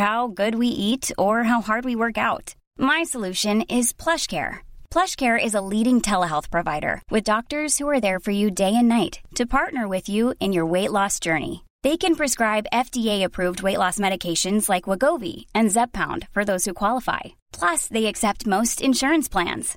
How good we at our leading ٹھل health provider with doctors day and night to partner with you in your weight loss journey they can prescribe F T approved weight loss medications like go we and زیب found for those you qualify plus they accept most insurance plans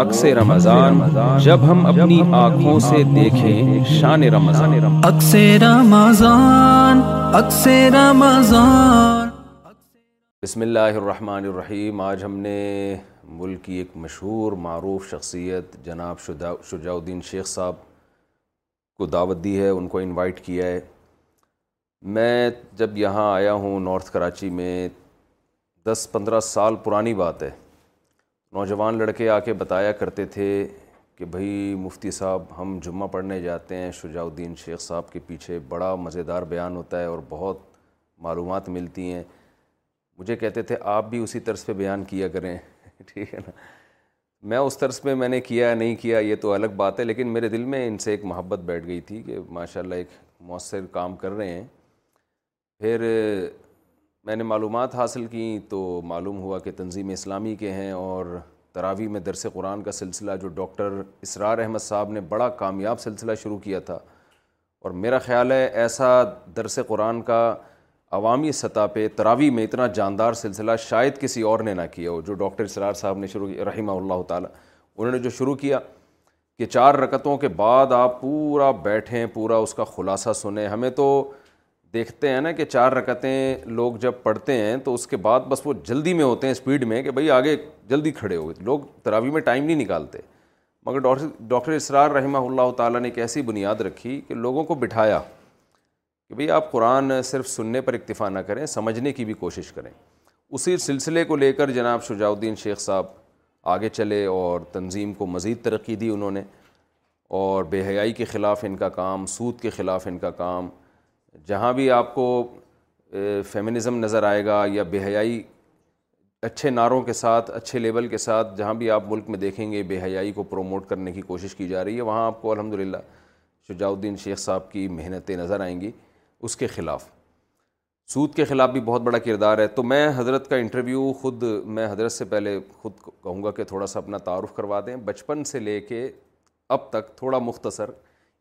اکثر رمضان جب ہم اپنی آنکھوں سے دیکھیں شان اکثر رمضان بسم اللہ الرحمن الرحیم آج ہم نے ملک کی ایک مشہور معروف شخصیت جناب شدا شجاء الدین شیخ صاحب کو دعوت دی ہے ان کو انوائٹ کیا ہے میں جب یہاں آیا ہوں نارتھ کراچی میں دس پندرہ سال پرانی بات ہے نوجوان لڑکے آ کے بتایا کرتے تھے کہ بھائی مفتی صاحب ہم جمعہ پڑھنے جاتے ہیں شجاع الدین شیخ صاحب کے پیچھے بڑا مزیدار بیان ہوتا ہے اور بہت معلومات ملتی ہیں مجھے کہتے تھے آپ بھی اسی طرز پہ بیان کیا کریں ٹھیک ہے نا میں اس طرز پہ میں نے کیا نہیں کیا یہ تو الگ بات ہے لیکن میرے دل میں ان سے ایک محبت بیٹھ گئی تھی کہ ماشاء اللہ ایک مؤثر کام کر رہے ہیں پھر میں نے معلومات حاصل کیں تو معلوم ہوا کہ تنظیم اسلامی کے ہیں اور تراوی میں درس قرآن کا سلسلہ جو ڈاکٹر اسرار احمد صاحب نے بڑا کامیاب سلسلہ شروع کیا تھا اور میرا خیال ہے ایسا درس قرآن کا عوامی سطح پہ تراوی میں اتنا جاندار سلسلہ شاید کسی اور نے نہ کیا ہو جو ڈاکٹر اسرار صاحب نے شروع کیا رحمہ اللہ تعالیٰ انہوں نے جو شروع کیا کہ چار رکتوں کے بعد آپ پورا بیٹھیں پورا اس کا خلاصہ سنیں ہمیں تو دیکھتے ہیں نا کہ چار رکتیں لوگ جب پڑھتے ہیں تو اس کے بعد بس وہ جلدی میں ہوتے ہیں اسپیڈ میں کہ بھائی آگے جلدی کھڑے ہوئے لوگ تراوی میں ٹائم نہیں نکالتے مگر ڈاکٹر ڈاکٹر اسرار رحمہ اللہ تعالیٰ نے ایک ایسی بنیاد رکھی کہ لوگوں کو بٹھایا کہ بھئی آپ قرآن صرف سننے پر اکتفا نہ کریں سمجھنے کی بھی کوشش کریں اسی سلسلے کو لے کر جناب شجاء الدین شیخ صاحب آگے چلے اور تنظیم کو مزید ترقی دی انہوں نے اور بے حیائی کے خلاف ان کا کام سود کے خلاف ان کا کام جہاں بھی آپ کو فیمنزم نظر آئے گا یا بے حیائی اچھے نعروں کے ساتھ اچھے لیول کے ساتھ جہاں بھی آپ ملک میں دیکھیں گے بے حیائی کو پروموٹ کرنے کی کوشش کی جا رہی ہے وہاں آپ کو الحمد للہ شجاء الدین شیخ صاحب کی محنتیں نظر آئیں گی اس کے خلاف سود کے خلاف بھی بہت بڑا کردار ہے تو میں حضرت کا انٹرویو خود میں حضرت سے پہلے خود کہوں گا کہ تھوڑا سا اپنا تعارف کروا دیں بچپن سے لے کے اب تک تھوڑا مختصر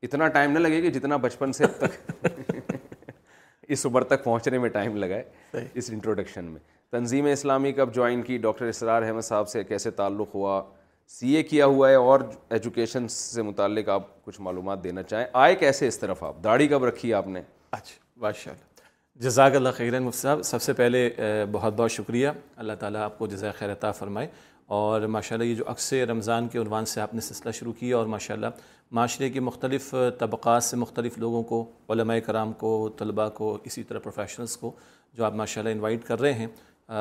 اتنا ٹائم نہ لگے گا جتنا بچپن سے اب تک اس عمر تک پہنچنے میں ٹائم لگا ہے اس انٹروڈکشن میں تنظیم اسلامی کب جوائن کی ڈاکٹر اسرار احمد صاحب سے کیسے تعلق ہوا سی اے کیا ہوا ہے اور ایجوکیشن سے متعلق آپ کچھ معلومات دینا چاہیں آئے کیسے اس طرف آپ داڑھی کب رکھی آپ نے اچھا بادشاہ اللہ جزاک اللہ خیرن مفتی صاحب سب سے پہلے بہت بہت شکریہ اللہ تعالیٰ آپ کو جزاک خیر عطا فرمائے اور ماشاءاللہ یہ جو عکس رمضان کے عنوان سے آپ نے سلسلہ شروع کیا اور ماشاءاللہ معاشرے کے مختلف طبقات سے مختلف لوگوں کو علماء کرام کو طلباء کو اسی طرح پروفیشنلز کو جو آپ ماشاءاللہ انوائٹ کر رہے ہیں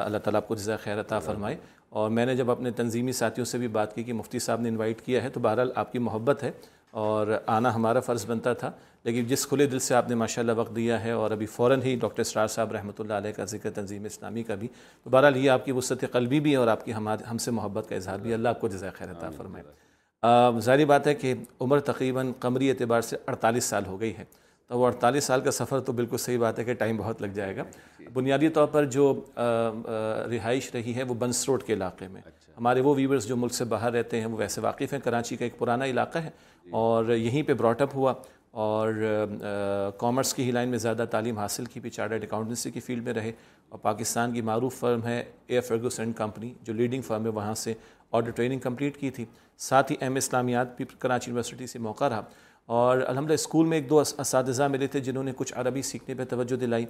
اللہ تعالیٰ آپ کو جزا عطا فرمائے اور میں نے جب اپنے تنظیمی ساتھیوں سے بھی بات کی کہ مفتی صاحب نے انوائٹ کیا ہے تو بہرحال آپ کی محبت ہے اور آنا ہمارا فرض بنتا تھا لیکن جس کھلے دل سے آپ نے ماشاءاللہ وقت دیا ہے اور ابھی فوراً ہی ڈاکٹر اسرار صاحب رحمۃ اللہ علیہ کا ذکر تنظیم اسلامی کا بھی تو بہرحال یہ آپ کی وسط قلبی بھی اور آپ کی ہم سے محبت کا اظہار بھی اللہ آپ کو جزائے خیر عطا فرمائے ظاہری بات ہے کہ عمر تقریباً قمری اعتبار سے اڑتالیس سال ہو گئی ہے تو وہ اڑتالیس سال کا سفر تو بالکل صحیح بات ہے کہ ٹائم بہت لگ جائے گا بنیادی طور پر جو رہائش رہی ہے وہ بنس روڈ کے علاقے میں اچھا۔ ہمارے وہ ویورز جو ملک سے باہر رہتے ہیں وہ ویسے واقف ہیں کراچی کا ایک پرانا علاقہ ہے جی۔ اور یہیں پہ براٹ اپ ہوا اور کامرس کی ہی لائن میں زیادہ تعلیم حاصل کی بھی چارٹرڈ اکاؤنٹنسی کی فیلڈ میں رہے اور پاکستان کی معروف فرم ہے اے فرگوس اینڈ کمپنی جو لیڈنگ فرم ہے وہاں سے آڈر ٹریننگ کمپلیٹ کی تھی ساتھ ہی ایم اسلامیات بھی کراچی یونیورسٹی سے موقع رہا اور الحمدللہ اسکول میں ایک دو اساتذہ ملے تھے جنہوں نے کچھ عربی سیکھنے پہ توجہ دلائی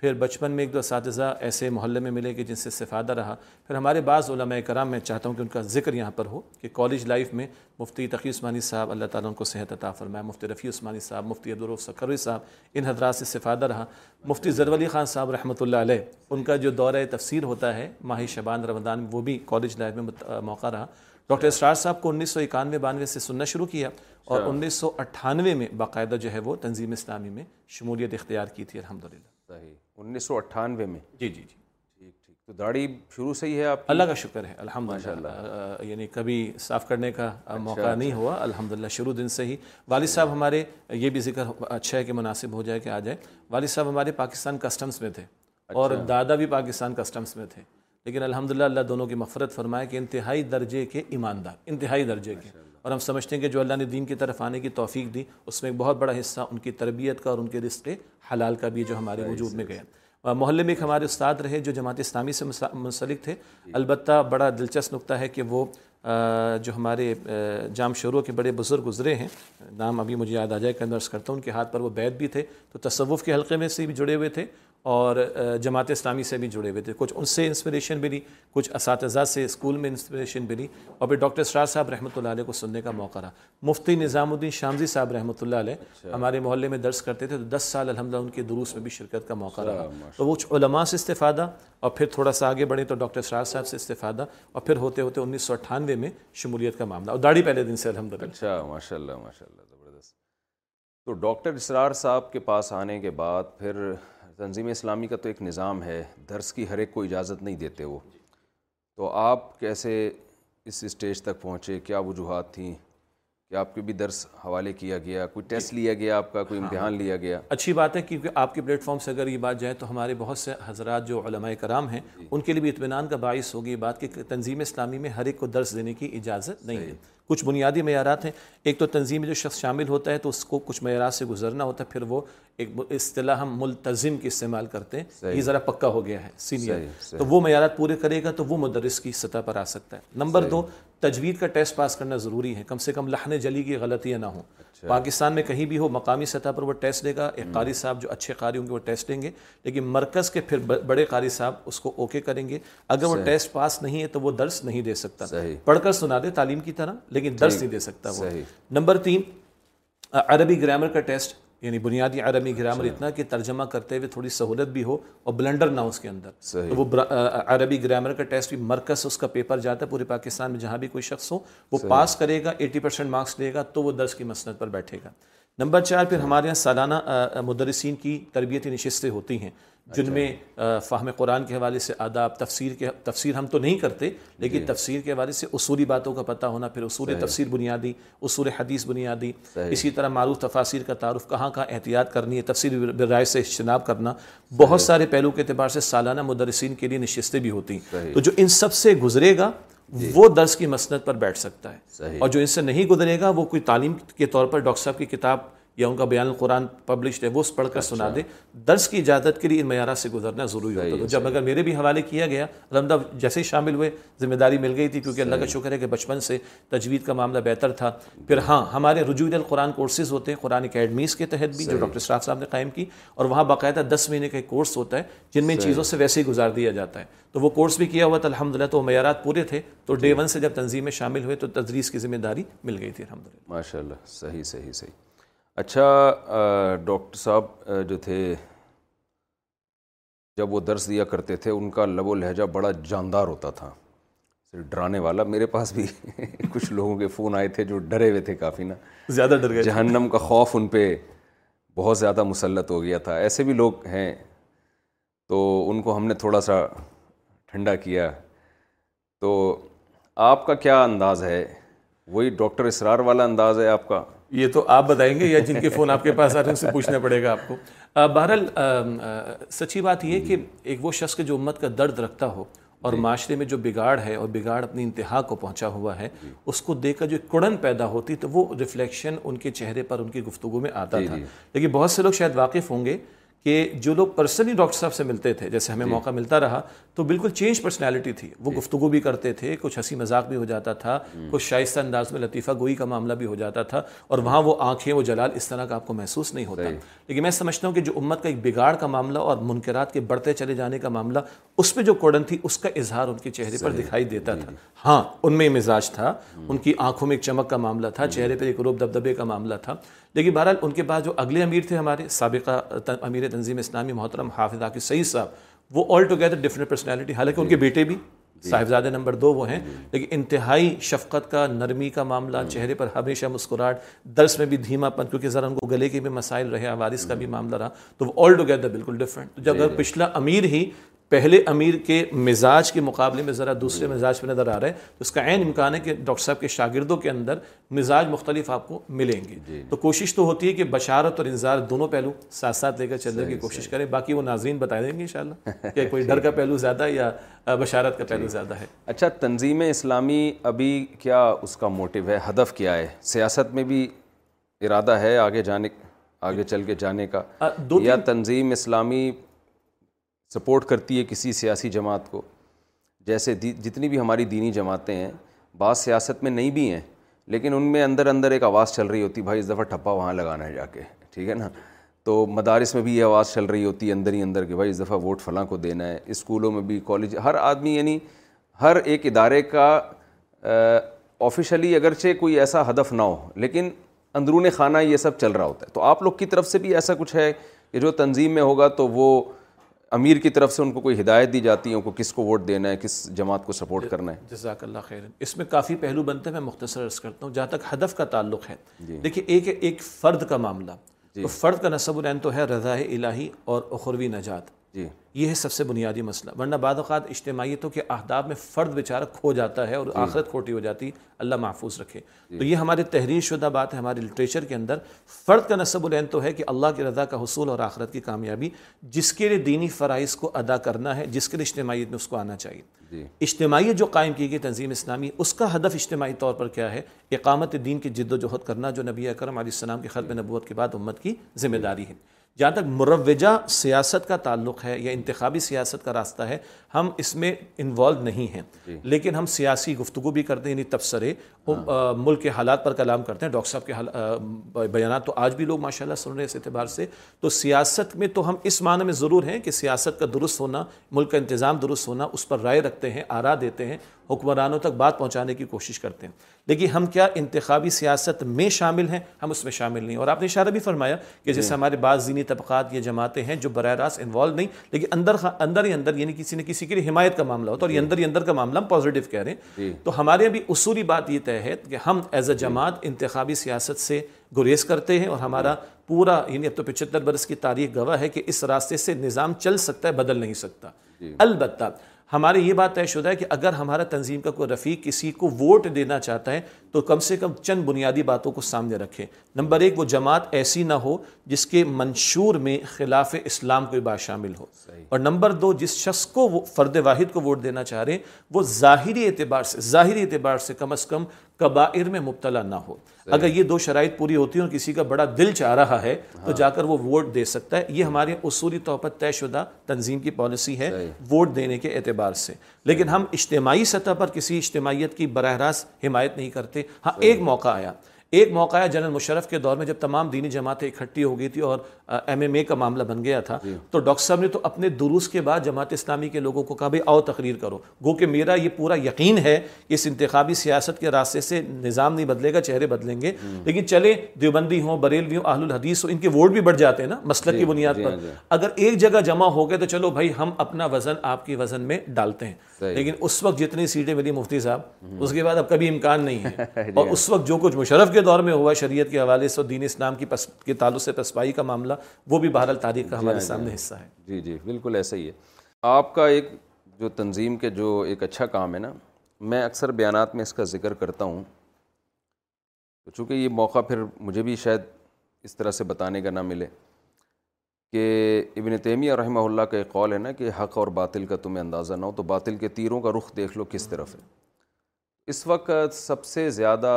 پھر بچپن میں ایک دو اساتذہ ایسے محلے میں ملے کہ جن سے استفادہ رہا پھر ہمارے بعض علماء کرام میں چاہتا ہوں کہ ان کا ذکر یہاں پر ہو کہ کالج لائف میں مفتی تقی عثمانی صاحب اللہ تعالیٰ ان کو صحت عطا فرمایا مفتی رفیع عثمانی صاحب مفتی عبدالرف سکروی صاحب ان حضرات سے استفادہ رہا مفتی ضرور علی خان صاحب رحمۃ اللہ علیہ ان کا جو دورہ تفسیر ہوتا ہے ماہی شبان رمضان وہ بھی کالج لائف میں موقع رہا ڈاکٹر اسٹار صاحب کو انیس سو اکانوے بانوے سے سننا شروع کیا اور اچھا۔ انیس سو اٹھانوے میں باقاعدہ جو ہے وہ تنظیم اسلامی میں شمولیت اختیار کی تھی الحمد للہ صحیح انیس سو اٹھانوے میں جی جی جی ٹھیک ٹھیک تو داڑھی شروع سے ہی ہے آپ اللہ کا شکر ہے الحمد للہ یعنی کبھی صاف کرنے کا اچھا، موقع اچھا۔ نہیں ہوا الحمد للہ شروع دن سے ہی والد صاحب ہمارے یہ بھی ذکر اچھا ہے کہ مناسب ہو جائے کہ آ جائے والد صاحب ہمارے پاکستان کسٹمس میں تھے اور دادا بھی پاکستان کسٹمس میں تھے لیکن الحمدللہ اللہ دونوں کی مغفرت فرمائے کہ انتہائی درجے کے ایماندار انتہائی درجے کے اور ہم سمجھتے ہیں کہ جو اللہ نے دین کی طرف آنے کی توفیق دی اس میں ایک بہت بڑا حصہ ان کی تربیت کا اور ان کے رشتے حلال کا بھی جو ہمارے وجود میں گیا محلے میں ایک ہمارے استاد رہے جو جماعت اسلامی سے منسلک تھے جی۔ البتہ بڑا دلچسپ نکتہ ہے کہ وہ جو ہمارے جام شروع کے بڑے بزرگ گزرے ہیں نام ابھی مجھے یاد آ جائے کہ اندرس کرتا ہوں ان کے ہاتھ پر وہ بیت بھی تھے تو تصوف کے حلقے میں سے بھی جڑے ہوئے تھے اور جماعت اسلامی سے بھی جڑے ہوئے تھے کچھ ان سے انسپریشن بھی لی کچھ اساتذہ سے اسکول میں انسپریشن بھی لی اور پھر ڈاکٹر اسرار صاحب رحمۃ اللہ علیہ کو سننے کا موقع رہا مفتی نظام الدین شامزی صاحب رحمۃ اللہ علیہ اچھا۔ ہمارے محلے میں درس کرتے تھے تو دس سال الحمد ان کے دروس میں بھی شرکت کا موقع رہا تو کچھ علماء سے استفادہ اور پھر تھوڑا سا آگے بڑھے تو ڈاکٹر اسرار صاحب سے استفادہ اور پھر ہوتے ہوتے انیس سو اٹھانوے میں شمولیت کا معاملہ اور داڑھی پہلے دن سے الحمد للہ اچھا ماشاء اللہ ماشاء اللہ زبردست تو ڈاکٹر اسرار صاحب کے پاس آنے کے بعد پھر تنظیم اسلامی کا تو ایک نظام ہے درس کی ہر ایک کو اجازت نہیں دیتے وہ تو آپ کیسے اس اسٹیج تک پہنچے کیا وجوہات تھیں کہ آپ کے بھی درس حوالے کیا گیا کوئی ٹیسٹ لیا گیا آپ کا کوئی ہاں۔ امتحان لیا گیا اچھی بات ہے کیونکہ آپ کے پلیٹ فارم سے اگر یہ بات جائے تو ہمارے بہت سے حضرات جو علماء کرام ہیں جی۔ ان کے لیے بھی اطمینان کا باعث ہوگی یہ بات کہ تنظیم اسلامی میں ہر ایک کو درس دینے کی اجازت نہیں ہے کچھ بنیادی معیارات ہیں ایک تو تنظیم میں جو شخص شامل ہوتا ہے تو اس کو کچھ معیارات سے گزرنا ہوتا ہے پھر وہ ایک اصطلاح ہم ملتظم کی استعمال کرتے ہیں یہ ذرا پکا ہو گیا ہے سینئر تو وہ معیارات پورے کرے گا تو وہ مدرس کی سطح پر آ سکتا ہے نمبر دو تجوید کا ٹیسٹ پاس کرنا ضروری ہے کم سے کم لہنے جلی کی غلطیاں نہ ہوں اچھا۔ پاکستان میں کہیں بھی ہو مقامی سطح پر وہ ٹیسٹ دے گا ایک قاری صاحب جو اچھے قاری ہوں گے وہ ٹیسٹ دیں گے لیکن مرکز کے پھر بڑے قاری صاحب اس کو اوکے کریں گے اگر وہ ٹیسٹ پاس نہیں ہے تو وہ درس نہیں دے سکتا پڑھ کر سنا دے تعلیم کی طرح لیکن درس نہیں دے سکتا وہ نمبر تین عربی گرامر کا ٹیسٹ یعنی بنیادی عربی اچھا۔ گرامر اتنا کہ ترجمہ کرتے ہوئے تھوڑی سہولت بھی ہو اور بلنڈر نہ اس کے اندر تو وہ عربی گرامر کا ٹیسٹ بھی مرکز اس کا پیپر جاتا ہے پورے پاکستان میں جہاں بھی کوئی شخص ہو وہ پاس کرے گا ایٹی پرسینٹ مارکس لے گا تو وہ درس کی مسند پر بیٹھے گا نمبر چار پھر ہمارے یہاں سالانہ مدرسین کی تربیتی نشستیں ہوتی ہیں جن اچھا۔ میں فاہم قرآن کے حوالے سے آداب تفسیر کے تفسیر ہم تو نہیں کرتے لیکن جی۔ تفسیر کے حوالے سے اصولی باتوں کا پتہ ہونا پھر اصول تفسیر بنیادی اصول حدیث بنیادی اسی طرح معروف تفاصیر کا تعارف کہاں کہاں احتیاط کرنی ہے تفسیر رائے سے اجتناب کرنا بہت سارے پہلو کے اعتبار سے سالانہ مدرسین کے لیے نشستیں بھی ہوتی ہیں تو جو ان سب سے گزرے گا جی۔ وہ درس کی مسنت پر بیٹھ سکتا ہے اور جو ان سے نہیں گزرے گا وہ کوئی تعلیم کے طور پر ڈاکٹر صاحب کی کتاب یا ان کا بیان القرآن پبلشڈ ہے وہ اس پڑھ کر اچھا۔ سنا دے درس کی اجازت کے لیے ان معیارات سے گزرنا ضروری ہوتا ہے جب اگر میرے بھی حوالے کیا گیا الحمد جیسے ہی شامل ہوئے ذمہ داری مل گئی تھی کیونکہ اللہ کا شکر ہے کہ بچپن سے تجوید کا معاملہ بہتر تھا پھر ہاں ہمارے رجوید القرآن کورسز ہوتے ہیں قرآن اکیڈمیز کے تحت بھی جو ڈاکٹر اسراف صاحب نے قائم کی اور وہاں باقاعدہ دس مہینے کا ایک کورس ہوتا ہے جن میں چیزوں سے ویسے ہی گزار دیا جاتا ہے تو وہ کورس بھی کیا ہوا تھا الحمد للہ تو وہ معیارات پورے تھے تو ڈے جی۔ ون سے جب تنظیم میں شامل ہوئے تو تدریس کی ذمہ داری مل گئی تھی الحمد للہ ماشاء اللہ صحیح صحیح صحیح اچھا ڈاکٹر صاحب جو تھے جب وہ درس دیا کرتے تھے ان کا لب و لہجہ بڑا جاندار ہوتا تھا صرف ڈرانے والا میرے پاس بھی کچھ لوگوں کے فون آئے تھے جو ڈرے ہوئے تھے کافی نا زیادہ ڈر گئے جہنم کا خوف ان پہ بہت زیادہ مسلط ہو گیا تھا ایسے بھی لوگ ہیں تو ان کو ہم نے تھوڑا سا ٹھنڈا کیا تو آپ کا کیا انداز ہے وہی ڈاکٹر اسرار والا انداز ہے آپ کا یہ تو آپ بتائیں گے یا جن کے فون آپ کے پاس آ رہے ہیں پوچھنا پڑے گا آپ کو بہرحال سچی بات یہ کہ ایک وہ شخص جو امت کا درد رکھتا ہو اور جی۔ معاشرے میں جو بگاڑ ہے اور بگاڑ اپنی انتہا کو پہنچا ہوا ہے جی۔ اس کو دیکھ کر جو ایک کڑن پیدا ہوتی تو وہ ریفلیکشن ان کے چہرے پر ان کی گفتگو میں آتا جی، تھا لیکن بہت سے لوگ شاید واقف ہوں گے کہ جو لوگ پرسنلی ڈاکٹر صاحب سے ملتے تھے جیسے ہمیں موقع ملتا رہا تو بالکل چینج پرسنالٹی تھی وہ جی۔ گفتگو بھی کرتے تھے کچھ ہنسی مذاق بھی ہو جاتا تھا کچھ شائستہ انداز میں لطیفہ گوئی کا معاملہ بھی ہو جاتا تھا اور وہاں وہ آنکھیں وہ جلال اس طرح کا آپ کو محسوس نہیں ہوتا لیکن میں سمجھتا ہوں کہ جو امت کا ایک بگاڑ کا معاملہ اور منکرات کے بڑھتے چلے جانے کا معاملہ اس پہ جو کوڑن تھی اس کا اظہار ان کے چہرے پر دکھائی دیتا جی، تھا جی۔ ہاں ان میں مزاج تھا ان کی آنکھوں میں ایک چمک کا معاملہ تھا چہرے پر ایک روب دبدبے کا معاملہ تھا لیکن بہرحال ان کے پاس جو اگلے امیر تھے ہمارے سابقہ امیر تنظیم اسلامی محترم حافظ آ سعید صاحب وہ آل ٹوگیدر ڈفرینٹ پرسنالٹی حالانکہ ان کے جی. بیٹے بھی جی. صاحبزادے نمبر دو وہ ہیں جی. لیکن انتہائی شفقت کا نرمی کا معاملہ چہرے پر ہمیشہ مسکراہٹ درس میں بھی دھیما پن کیونکہ ذرا ان کو گلے کے بھی مسائل رہے وارث کا بھی معاملہ رہا تو وہ آل ٹوگیدر بالکل ڈفرینٹ جب اگر پچھلا امیر ہی پہلے امیر کے مزاج کے مقابلے میں ذرا دوسرے مزاج پہ نظر آ رہے ہیں تو اس کا عین امکان ہے کہ ڈاکٹر صاحب کے شاگردوں کے اندر مزاج مختلف آپ کو ملیں گے جی۔ تو کوشش تو ہوتی ہے کہ بشارت اور انذار دونوں پہلو ساتھ ساتھ لے کر چلنے کی کوشش کریں باقی وہ ناظرین بتا دیں گے انشاءاللہ کہ کوئی ڈر کا پہلو زیادہ یا بشارت کا پہلو جی۔ زیادہ ہے اچھا تنظیم اسلامی ابھی کیا اس کا موٹیو ہے ہدف کیا ہے سیاست میں بھی ارادہ ہے آگے جانے آگے جی۔ چل کے جانے کا یا تنظیم اسلامی سپورٹ کرتی ہے کسی سیاسی جماعت کو جیسے جتنی بھی ہماری دینی جماعتیں ہیں بعض سیاست میں نہیں بھی ہیں لیکن ان میں اندر اندر ایک آواز چل رہی ہوتی بھائی اس دفعہ ٹھپا وہاں لگانا ہے جا کے ٹھیک ہے نا تو مدارس میں بھی یہ آواز چل رہی ہوتی ہے اندر ہی اندر کہ بھائی اس دفعہ ووٹ فلاں کو دینا ہے اسکولوں میں بھی کالج ہر آدمی یعنی ہر ایک ادارے کا آفیشلی اگرچہ کوئی ایسا ہدف نہ ہو لیکن اندرون خانہ یہ سب چل رہا ہوتا ہے تو آپ لوگ کی طرف سے بھی ایسا کچھ ہے کہ جو تنظیم میں ہوگا تو وہ امیر کی طرف سے ان کو کوئی ہدایت دی جاتی ہے ان کو کس کو ووٹ دینا ہے کس جماعت کو سپورٹ کرنا ہے جزاک اللہ خیر اس میں کافی پہلو بنتے ہیں میں مختصر عرض کرتا ہوں جہاں تک ہدف کا تعلق ہے جی۔ دیکھیے ایک ایک فرد کا معاملہ جی۔ فرد کا نصب العین تو ہے رضا الہی اور اخروی نجات جی۔ یہ ہے سب سے بنیادی مسئلہ ورنہ بعض اوقات اجتماعیتوں کے اہداف میں فرد بیچارہ کھو جاتا ہے اور جی۔ آخرت کھوٹی ہو جاتی اللہ محفوظ رکھے جی۔ تو یہ ہماری تحریر شدہ بات ہے ہمارے لٹریچر کے اندر فرد کا نصب العین تو ہے کہ اللہ کی رضا کا حصول اور آخرت کی کامیابی جس کے لیے دینی فرائض کو ادا کرنا ہے جس کے لیے اجتماعیت میں اس کو آنا چاہیے اجتماعیت جو قائم کی گئی تنظیم اسلامی اس کا ہدف اجتماعی طور پر کیا ہے اقامت دین کی جد و جہد کرنا جو نبی اکرم علیہ السلام کے خط میں نبوت کے بعد امت کی ذمہ داری ہے جہاں تک مروجہ سیاست کا تعلق ہے یا انتخابی سیاست کا راستہ ہے ہم اس میں انوالو نہیں ہیں جی۔ لیکن ہم سیاسی گفتگو بھی کرتے ہیں یعنی تبصرے ہاں۔ ملک کے حالات پر کلام کرتے ہیں ڈاکٹر صاحب کے بیانات تو آج بھی لوگ ماشاءاللہ اللہ سن رہے ہیں اس اعتبار سے تو سیاست میں تو ہم اس معنی میں ضرور ہیں کہ سیاست کا درست ہونا ملک کا انتظام درست ہونا اس پر رائے رکھتے ہیں آرا دیتے ہیں حکمرانوں تک بات پہنچانے کی کوشش کرتے ہیں لیکن ہم کیا انتخابی سیاست میں شامل ہیں ہم اس میں شامل نہیں اور آپ نے اشارہ بھی فرمایا کہ جیسے جی۔ ہمارے بعض دینی طبقات یا جماعتیں ہیں جو براہ راست انوالو نہیں لیکن اندر اندر ہی اندر یعنی کسی نہ کسی کے لیے حمایت کا معاملہ ہوتا اور یہ جی۔ اندر ہی اندر کا معاملہ ہم پازیٹیو کہہ رہے ہیں جی۔ تو ہمارے ابھی اصولی بات یہ تحت کہ ہم ایز اے جماعت انتخابی سیاست سے گریز کرتے ہیں اور ہمارا پورا یعنی اب تو پچہتر برس کی تاریخ گواہ ہے کہ اس راستے سے نظام چل سکتا ہے بدل نہیں سکتا البتہ ہمارے یہ بات طے شدہ ہے کہ اگر ہمارا تنظیم کا کوئی رفیق کسی کو ووٹ دینا چاہتا ہے تو کم سے کم چند بنیادی باتوں کو سامنے رکھے نمبر ایک وہ جماعت ایسی نہ ہو جس کے منشور میں خلاف اسلام کوئی بات شامل ہو اور نمبر دو جس شخص کو فرد واحد کو ووٹ دینا چاہ رہے ہیں وہ ظاہری اعتبار سے ظاہری اعتبار سے کم از کم کبائر میں مبتلا نہ ہو اگر یہ دو شرائط پوری ہوتی ہیں اور کسی کا بڑا دل چاہ رہا ہے تو ہاں۔ جا کر وہ ووٹ دے سکتا ہے یہ ہمارے اصولی طور پر طے شدہ تنظیم کی پالیسی ہے ووٹ دینے کے اعتبار سے لیکن ہم اجتماعی سطح پر کسی اجتماعیت کی براہ راست حمایت نہیں کرتے ہاں ایک موقع آیا ایک موقع ہے جنرل مشرف کے دور میں جب تمام دینی جماعتیں اکٹھی ہو گئی تھی اور ایم ایم اے کا معاملہ بن گیا تھا جی۔ تو ڈاکٹر صاحب نے تو اپنے دروس کے بعد جماعت اسلامی کے لوگوں کو کہا کبھی آؤ تقریر کرو گو کہ میرا یہ پورا یقین ہے کہ اس انتخابی سیاست کے راستے سے نظام نہیں بدلے گا چہرے بدلیں گے لیکن چلے دیوبندی ہوں بریلوی ہوں اہل الحدیث ہوں ان کے ووٹ بھی بڑھ جاتے ہیں نا مسلک کی جی، بنیاد جی، پر اگر ایک جگہ جمع ہو گئے تو چلو بھائی ہم اپنا وزن آپ کے وزن میں ڈالتے ہیں لیکن اس وقت جتنی سیٹیں ملی مفتی صاحب اس کے بعد اب کبھی امکان نہیں ہے جی ہاں۔ اور اس وقت جو کچھ مشرف کے دور میں ہوا شریعت کے حوالے سے دین اسلام کی تعلق سے پسپائی کا معاملہ وہ بھی بہرحال تاریخ کا جی ہمارے ہاں، جی سامنے ہاں۔ حصہ ہے جی جی بالکل ایسا ہی ہے آپ کا ایک جو تنظیم کے جو ایک اچھا کام ہے نا میں اکثر بیانات میں اس کا ذکر کرتا ہوں چونکہ یہ موقع پھر مجھے بھی شاید اس طرح سے بتانے کا نہ ملے کہ ابن تیمیہ رحمہ اللہ کا ایک قول ہے نا کہ حق اور باطل کا تمہیں اندازہ نہ ہو تو باطل کے تیروں کا رخ دیکھ لو کس طرف ہے اس وقت سب سے زیادہ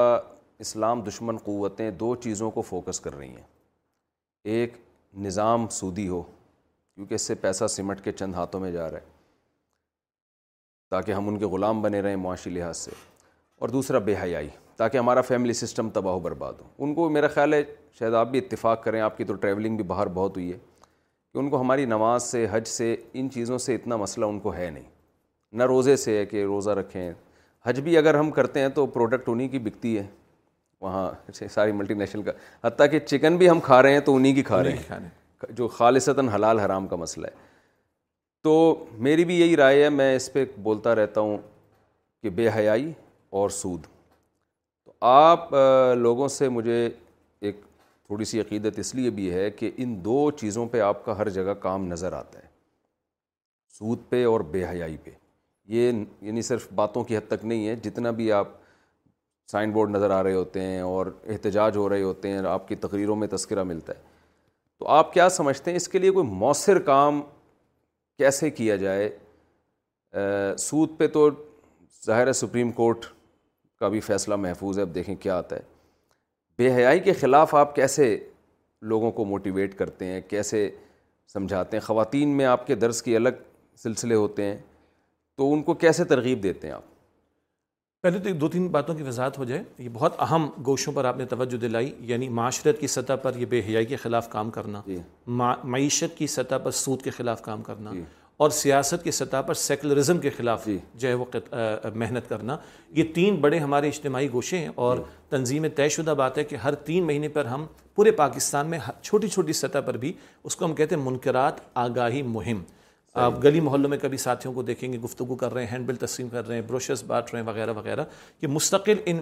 اسلام دشمن قوتیں دو چیزوں کو فوکس کر رہی ہیں ایک نظام سودی ہو کیونکہ اس سے پیسہ سمٹ کے چند ہاتھوں میں جا رہا ہے تاکہ ہم ان کے غلام بنے رہیں معاشی لحاظ سے اور دوسرا بے حیائی تاکہ ہمارا فیملی سسٹم تباہ و برباد ہو ان کو میرا خیال ہے شاید آپ بھی اتفاق کریں آپ کی تو ٹریولنگ بھی باہر بہت ہوئی ہے کہ ان کو ہماری نماز سے حج سے ان چیزوں سے اتنا مسئلہ ان کو ہے نہیں نہ روزے سے ہے کہ روزہ رکھیں حج بھی اگر ہم کرتے ہیں تو پروڈکٹ انہیں کی بکتی ہے وہاں اچھا، ساری ملٹی نیشنل کا حتیٰ کہ چکن بھی ہم کھا رہے ہیں تو انہیں کی کھا رہے ہیں جو خالصتاً حلال حرام کا مسئلہ ہے تو میری بھی یہی رائے ہے میں اس پہ بولتا رہتا ہوں کہ بے حیائی اور سود تو آپ لوگوں سے مجھے ایک تھوڑی سی عقیدت اس لیے بھی ہے کہ ان دو چیزوں پہ آپ کا ہر جگہ کام نظر آتا ہے سود پہ اور بے حیائی پہ یہ یعنی صرف باتوں کی حد تک نہیں ہے جتنا بھی آپ سائن بورڈ نظر آ رہے ہوتے ہیں اور احتجاج ہو رہے ہوتے ہیں آپ کی تقریروں میں تذکرہ ملتا ہے تو آپ کیا سمجھتے ہیں اس کے لیے کوئی مؤثر کام کیسے کیا جائے سود پہ تو ظاہر ہے سپریم کورٹ کا بھی فیصلہ محفوظ ہے اب دیکھیں کیا آتا ہے بے حیائی کے خلاف آپ کیسے لوگوں کو موٹیویٹ کرتے ہیں کیسے سمجھاتے ہیں خواتین میں آپ کے درس کے الگ سلسلے ہوتے ہیں تو ان کو کیسے ترغیب دیتے ہیں آپ پہلے تو ایک دو تین باتوں کی وضاحت ہو جائے یہ بہت اہم گوشوں پر آپ نے توجہ دلائی یعنی معاشرت کی سطح پر یہ بے حیائی کے خلاف کام کرنا جی۔ معیشت کی سطح پر سود کے خلاف کام کرنا جی۔ اور سیاست کی سطح پر سیکولرزم کے خلاف جی جو ہے وہ محنت کرنا یہ تین بڑے ہمارے اجتماعی گوشے ہیں اور تنظیم طے شدہ بات ہے کہ ہر تین مہینے پر ہم پورے پاکستان میں چھوٹی چھوٹی سطح پر بھی اس کو ہم کہتے ہیں منکرات آگاہی مہم آپ گلی محلوں میں کبھی ساتھیوں کو دیکھیں گے گفتگو کر رہے ہیں ہینڈ بل تسلیم کر رہے ہیں بروشز بانٹ رہے ہیں وغیرہ وغیرہ یہ مستقل ان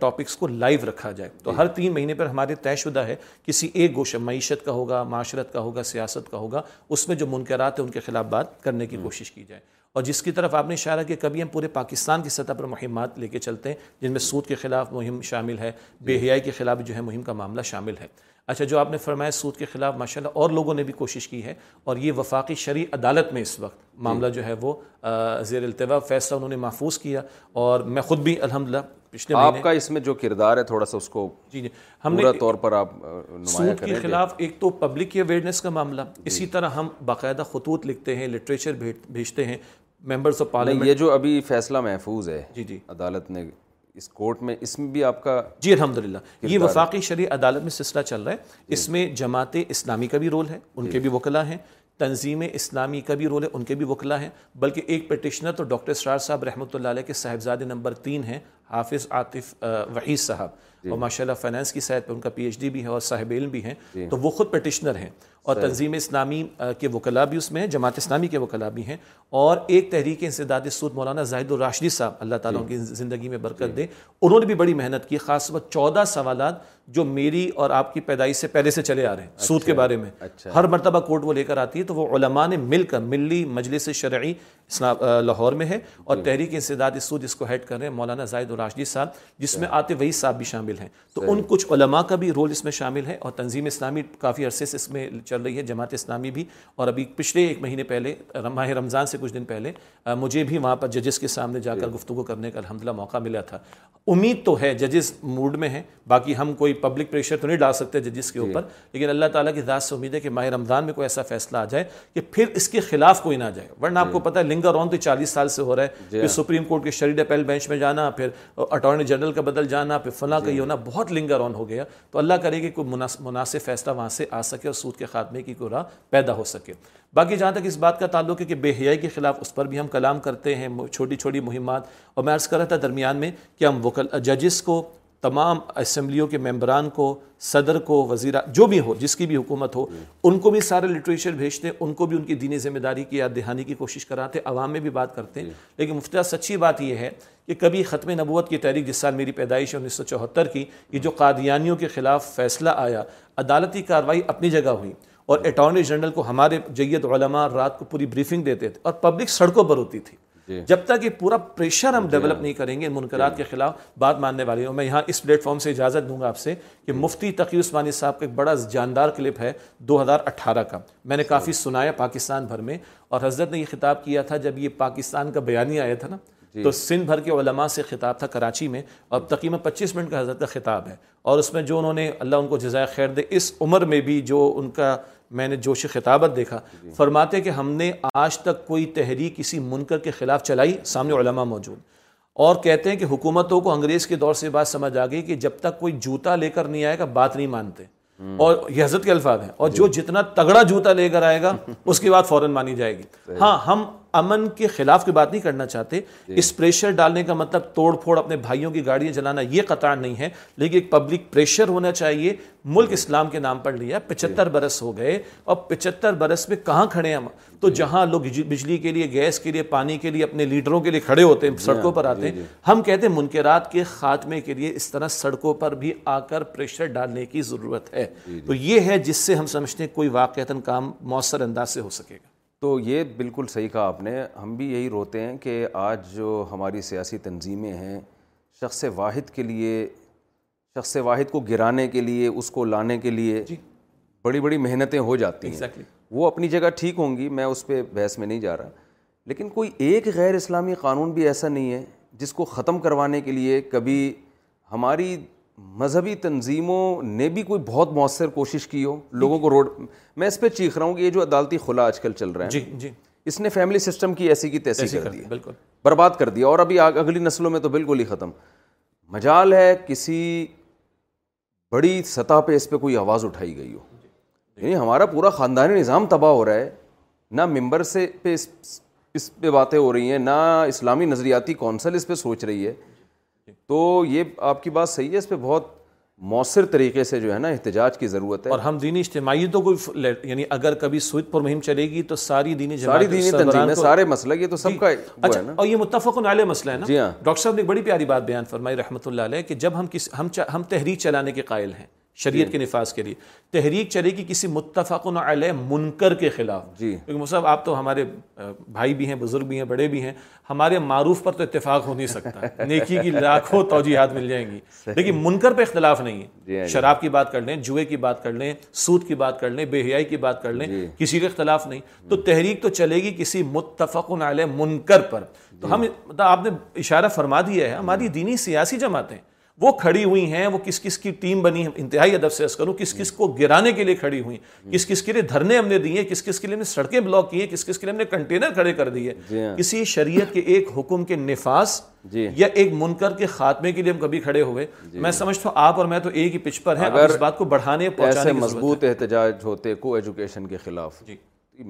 ٹاپکس کو لائیو رکھا جائے تو جی۔ ہر تین مہینے پر ہمارے طے شدہ ہے کسی ایک گوشہ معیشت کا ہوگا معاشرت کا ہوگا سیاست کا ہوگا اس میں جو منکرات ہیں ان کے خلاف بات کرنے کی کوشش کی جائے اور جس کی طرف آپ نے اشارہ کہ کبھی ہم پورے پاکستان کی سطح پر مہمات لے کے چلتے ہیں جن میں سود کے خلاف مہم شامل ہے بے جی۔ حیائی کے خلاف جو ہے مہم کا معاملہ شامل ہے اچھا جو آپ نے فرمایا سود کے خلاف ماشاءاللہ اور لوگوں نے بھی کوشش کی ہے اور یہ وفاقی شرعی عدالت میں اس وقت معاملہ جی۔ جو ہے وہ زیر التوا فیصلہ انہوں نے محفوظ کیا اور میں خود بھی الحمدللہ پچھلے آپ کا اس میں جو کردار ہے تھوڑا سا اس کو جی جی طور پر آپ سود کے خلاف ایک تو پبلک کی اویئرنیس کا معاملہ جی۔ اسی طرح ہم باقاعدہ خطوط لکھتے ہیں لٹریچر بھیجتے ہیں ممبرس آف پارلیمنٹ یہ جو ابھی فیصلہ محفوظ ہے جی جی عدالت نے اس کورٹ میں اس میں بھی آپ کا جی الحمد للہ یہ وفاقی شرعی عدالت میں سلسلہ چل رہا ہے اس میں جماعت اسلامی کا بھی رول ہے ان کے جی۔ بھی وکلا ہیں تنظیم اسلامی کا بھی رول ہے ان کے بھی وکلا ہیں بلکہ ایک پٹیشنر تو ڈاکٹر اسرار صاحب رحمۃ اللہ علیہ کے صاحبزاد نمبر تین ہیں حافظ عاطف وحید صاحب جی۔ اور ماشاء اللہ فائنانس کی صحت پہ ان کا پی ایچ ڈی بھی ہے اور صاحب علم بھی ہیں جی۔ تو وہ خود پٹیشنر ہیں اور تنظیم اسلامی کے وکلا بھی اس میں ہیں جماعت اسلامی کے وکلا بھی ہیں اور ایک تحریک انسداد سود مولانا زاہد الراشدی صاحب اللہ تعالیٰ جی. کی زندگی میں برکت جی. دے انہوں نے بھی بڑی محنت کی خاص طور چودہ سوالات جو میری اور آپ کی پیدائش سے پہلے سے چلے آ رہے ہیں سود کے اچھا، بارے میں اچھا۔ ہر مرتبہ کوٹ وہ لے کر آتی ہے تو وہ علماء نے مل کر ملی مجلس شرعی لاہور میں ہے اور جی۔ تحریک انسداد سود اس کو ہیڈ کر رہے ہیں مولانا زاہد الراشدی صاحب جس میں آتے وہی صاحب بھی شامل ہیں تو ان کچھ علماء کا بھی رول اس میں شامل ہے اور تنظیم اسلامی کافی عرصے سے اس میں چل رہی ہے جماعت اسلامی بھی اور ابھی پچھلے ایک مہینے پہلے ماہ رمضان سے کچھ دن پہلے مجھے بھی وہاں پر ججز کے سامنے جا کر جی۔ گفتگو کرنے کا الحمدللہ موقع ملا تھا امید تو ہے ججز موڈ میں ہیں باقی ہم کوئی پبلک پریشر تو نہیں ڈال سکتے ججز کے جی۔ اوپر لیکن اللہ تعالیٰ کی ذات سے امید ہے کہ ماہ رمضان میں کوئی ایسا فیصلہ آ جائے کہ پھر اس کے خلاف کوئی نہ جائے ورنہ آپ جی۔ کو پتہ ہے لنگر آن تو چالیس سال سے ہو رہا ہے پھر سپریم کورٹ کے شریڈ اپیل بینچ میں جانا پھر اٹارنی جنرل کا بدل جانا پھر فلاں کا یہ ہونا بہت لنگر آن ہو گیا تو اللہ کرے کہ کوئی مناسب فیصلہ وہاں سے آ سکے اور سود کے خاتمے کی پیدا ہو سکے باقی جہاں تک اس بات کا تعلق ہے کہ بے حیائی کے خلاف اس پر بھی ہم کلام کرتے ہیں چھوٹی مہمات اور میں میں کر رہا تھا درمیان کہ ہم کو تمام اسمبلیوں کے ممبران کو صدر کو وزیر جو بھی ہو جس کی بھی حکومت ہو ان کو بھی سارے لٹریچر بھیجتے ہیں ان کو بھی ان کی دینی ذمہ داری کی یاد دہانی کی کوشش کراتے عوام میں بھی بات کرتے ہیں جی۔ لیکن مفتیہ سچی بات یہ ہے کہ کبھی ختم نبوت کی تحریک جس سال میری پیدائش ہے انیس سو چوہتر کی یہ جو قادیانیوں کے خلاف فیصلہ آیا عدالتی کارروائی اپنی جگہ ہوئی اور اٹارنی جنرل کو ہمارے جید علماء رات کو پوری بریفنگ دیتے تھے اور پبلک سڑکوں پر ہوتی تھی جی۔ جب تک یہ پورا پریشر ہم ڈیولپ جی ہاں۔ نہیں کریں گے منکرات جی۔ کے خلاف بات ماننے والی ہوں میں یہاں اس پلیٹ فارم سے اجازت دوں گا آپ سے کہ مفتی تقی عثمانی صاحب کا ایک بڑا جاندار کلپ ہے دو ہزار اٹھارہ کا میں نے کافی سنایا پاکستان بھر میں اور حضرت نے یہ خطاب کیا تھا جب یہ پاکستان کا بیانی آیا تھا نا جی۔ تو سندھ بھر کے علماء سے خطاب تھا کراچی میں پچیس منٹ کا حضرت کا خطاب ہے اور اس میں جو انہوں نے اللہ ان کو جزائے خیر دے اس عمر میں بھی جو ان کا میں نے جوش خطابت دیکھا جی۔ فرماتے کہ ہم نے آج تک کوئی تحریک کسی منکر کے خلاف چلائی سامنے علماء موجود اور کہتے ہیں کہ حکومتوں کو انگریز کے دور سے بات سمجھ آ گئی کہ جب تک کوئی جوتا لے کر نہیں آئے گا بات نہیں مانتے اور یہ حضرت کے الفاظ ہیں اور جی۔ جو جتنا تگڑا جوتا لے کر آئے گا اس کے بعد فوراً مانی جائے گی ہاں ہم امن کے خلاف کی بات نہیں کرنا چاہتے جی۔ اس پریشر ڈالنے کا مطلب توڑ پھوڑ اپنے بھائیوں کی گاڑیاں چلانا یہ قطار نہیں ہے لیکن ایک پبلک پریشر ہونا چاہیے ملک جی۔ اسلام کے نام پر لیا جی۔ پچہتر برس ہو گئے اور پچہتر برس میں کہاں کھڑے ہیں تو جہاں لوگ بجلی کے لیے گیس کے لیے پانی کے لیے اپنے لیڈروں کے لیے کھڑے ہوتے ہیں سڑکوں پر آتے ہیں ہم کہتے ہیں منکرات کے خاتمے کے لیے اس طرح سڑکوں پر بھی آ کر پریشر ڈالنے کی ضرورت ہے تو یہ ہے جس سے ہم سمجھتے ہیں کوئی واقعتاً کام مؤثر انداز سے ہو سکے گا تو یہ بالکل صحیح کہا آپ نے ہم بھی یہی روتے ہیں کہ آج جو ہماری سیاسی تنظیمیں ہیں شخص واحد کے لیے شخص واحد کو گرانے کے لیے اس کو لانے کے لیے جی۔ بڑی بڑی محنتیں ہو جاتی ہیں وہ اپنی جگہ ٹھیک ہوں گی میں اس پہ بحث میں نہیں جا رہا لیکن کوئی ایک غیر اسلامی قانون بھی ایسا نہیں ہے جس کو ختم کروانے کے لیے کبھی ہماری مذہبی تنظیموں نے بھی کوئی بہت مؤثر کوشش کی ہو لوگوں کو روڈ میں اس پہ چیخ رہا ہوں کہ یہ جو عدالتی خلا آج کل چل رہا ہے جی جی اس نے فیملی سسٹم کی ایسی کی تیسی کر دی برباد کر دیا اور ابھی اگلی نسلوں میں تو بالکل ہی ختم مجال ہے کسی بڑی سطح پہ اس پہ کوئی آواز اٹھائی گئی ہو یعنی ہمارا پورا خاندانی نظام تباہ ہو رہا ہے نہ ممبر سے پہ اس پہ باتیں ہو رہی ہیں نہ اسلامی نظریاتی کونسل اس پہ سوچ رہی ہے تو یہ آپ کی بات صحیح ہے اس پہ بہت مؤثر طریقے سے جو ہے نا احتجاج کی ضرورت ہے اور ہم دینی اجتماعیتوں کو یعنی اگر کبھی سوئد پر مہم چلے گی تو ساری دینی ساری دینی سارے مسئلہ یہ تو سب جی۔ کا اچھا اور یہ متفق والے مسئلے ہیں جی ہاں ڈاکٹر صاحب نے ایک بڑی پیاری بات بیان فرمائی رحمۃ اللہ علیہ کہ جب ہم تحریر چلانے کے قائل ہیں شریعت جی. کے نفاذ کے لیے تحریک چلے گی کسی متفق علیہ منکر کے خلاف جی کیونکہ مصحب آپ تو ہمارے بھائی بھی ہیں بزرگ بھی ہیں بڑے بھی ہیں ہمارے معروف پر تو اتفاق ہو نہیں سکتا نیکی کی لاکھوں توجیحات مل جائیں گی لیکن منکر پہ اختلاف نہیں ہے جی، ہاں جی۔ شراب کی بات کر لیں جوئے کی بات کر لیں سود کی بات کر لیں بے حیائی کی بات کر لیں کسی کا اختلاف نہیں تو تحریک تو چلے گی کسی متفق علیہ منکر پر تو ہم آپ نے اشارہ فرما دیا ہے ہماری دینی سیاسی جماعتیں وہ کھڑی ہوئی ہیں وہ کس کس کی ٹیم بنی ہے انتہائی ادب سے کس کس کو گرانے کے لیے کھڑی ہوئی کس کس کے لیے دھرنے ہم ہم نے نے دیے کس کس کے لیے سڑکیں بلاک کی ہیں کس کس کے لیے ہم نے کنٹینر کھڑے کر دیے جی ہاں۔ کسی شریعت کے ایک حکم کے نفاذ جی۔ یا ایک منکر کے خاتمے کے لیے ہم کبھی کھڑے ہوئے جی۔ میں سمجھتا ہوں آپ اور میں تو ایک ہی پچ پر ہیں اس بات کو بڑھانے مضبوط احتجاج ہوتے کو ایجوکیشن کے خلاف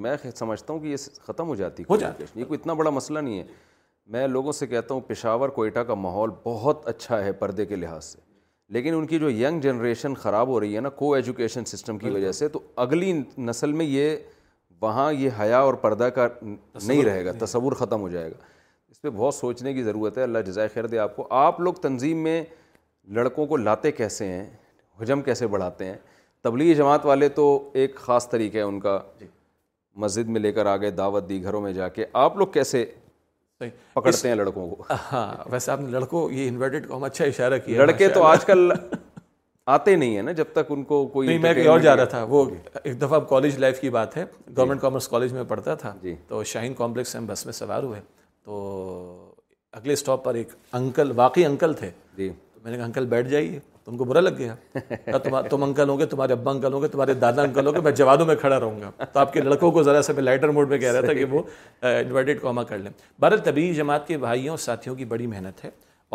میں سمجھتا ہوں کہ یہ ختم ہو جاتی ہو جاتی یہ کوئی اتنا بڑا مسئلہ نہیں ہے میں لوگوں سے کہتا ہوں پشاور کوئٹہ کا ماحول بہت اچھا ہے پردے کے لحاظ سے لیکن ان کی جو ینگ جنریشن خراب ہو رہی ہے نا کو ایجوکیشن سسٹم کی وجہ سے تو اگلی نسل میں یہ وہاں یہ حیا اور پردہ کا نہیں رہے گا تصور ختم ہو جائے گا اس پہ بہت سوچنے کی ضرورت ہے اللہ جزائے خیر دے آپ کو آپ لوگ تنظیم میں لڑکوں کو لاتے کیسے ہیں حجم کیسے بڑھاتے ہیں تبلیغ جماعت والے تو ایک خاص طریقہ ہے ان کا جی۔ مسجد میں لے کر آگے دعوت دی گھروں میں جا کے آپ لوگ کیسے پکڑتے ہیں لڑکوں کو ہاں ویسے آپ نے لڑکوں یہ انورٹیڈ کو ہم اچھا اشارہ کیا لڑکے تو آج کل آتے نہیں ہیں نا جب تک ان کو کوئی نہیں میں کہیں اور جا رہا تھا وہ ایک دفعہ کالج لائف کی بات ہے گورنمنٹ کامرس کالج میں پڑھتا تھا جی۔ تو شاہین کمپلیکس ہم بس میں سوار ہوئے تو اگلے اسٹاپ پر ایک انکل واقعی انکل تھے جی تو میں نے کہا انکل بیٹھ جائیے تم کو برا لگ گیا تم انکل ہوں گے تمہارے ابا انکل ہوں گے تمہارے دادا انکل ہوں گے میں جوادوں میں کھڑا رہوں گا تو آپ کے لڑکوں کو ذرا سا میں لائٹر موڈ میں کہہ رہا تھا کہ وہ کوما کر لیں بہرحال طبی جماعت کے بھائیوں اور ساتھیوں کی بڑی محنت ہے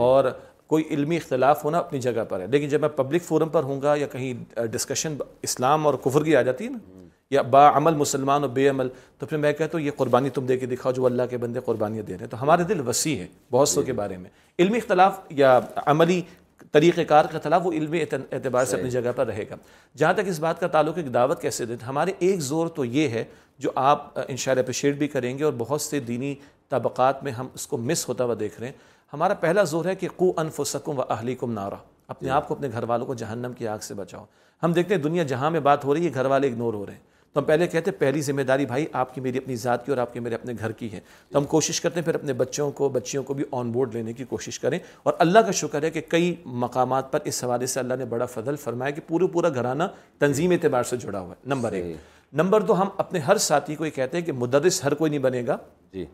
اور کوئی علمی اختلاف ہونا اپنی جگہ پر ہے لیکن جب میں پبلک فورم پر ہوں گا یا کہیں ڈسکشن اسلام اور کفر کی آ جاتی ہے نا یا با عمل مسلمان اور بے عمل تو پھر میں کہتا ہوں یہ قربانی تم دے کے دکھاؤ جو اللہ کے بندے قربانیاں دے رہے ہیں تو ہمارے دل وسیع ہے بہت سو کے بارے میں علمی اختلاف یا عملی طریقہ کار کا وہ علمی اعتبار سے اپنی جگہ پر رہے گا جہاں تک اس بات کا تعلق ایک دعوت کیسے دیں ہمارے ایک زور تو یہ ہے جو آپ ان شاء اپریشیٹ بھی کریں گے اور بہت سے دینی طبقات میں ہم اس کو مس ہوتا ہوا دیکھ رہے ہیں ہمارا پہلا زور ہے کہ قو انفسکم و اہلی کم اپنے جی۔ آپ کو اپنے گھر والوں کو جہنم کی آگ سے بچاؤ ہم دیکھتے ہیں دنیا جہاں میں بات ہو رہی ہے گھر والے اگنور ہو رہے ہیں تو ہم پہلے کہتے ہیں پہلی ذمہ داری بھائی آپ کی میری اپنی ذات کی اور آپ کی میرے اپنے گھر کی ہے تو ہم کوشش کرتے ہیں پھر اپنے بچوں کو بچیوں کو بھی آن بورڈ لینے کی کوشش کریں اور اللہ کا شکر ہے کہ کئی مقامات پر اس حوالے سے اللہ نے بڑا فضل فرمایا کہ پورا پورا گھرانہ تنظیم اعتبار سے جڑا ہوا ہے نمبر ایک نمبر دو ہم اپنے ہر ساتھی کو یہ کہتے ہیں کہ مدرس ہر کوئی نہیں بنے گا جی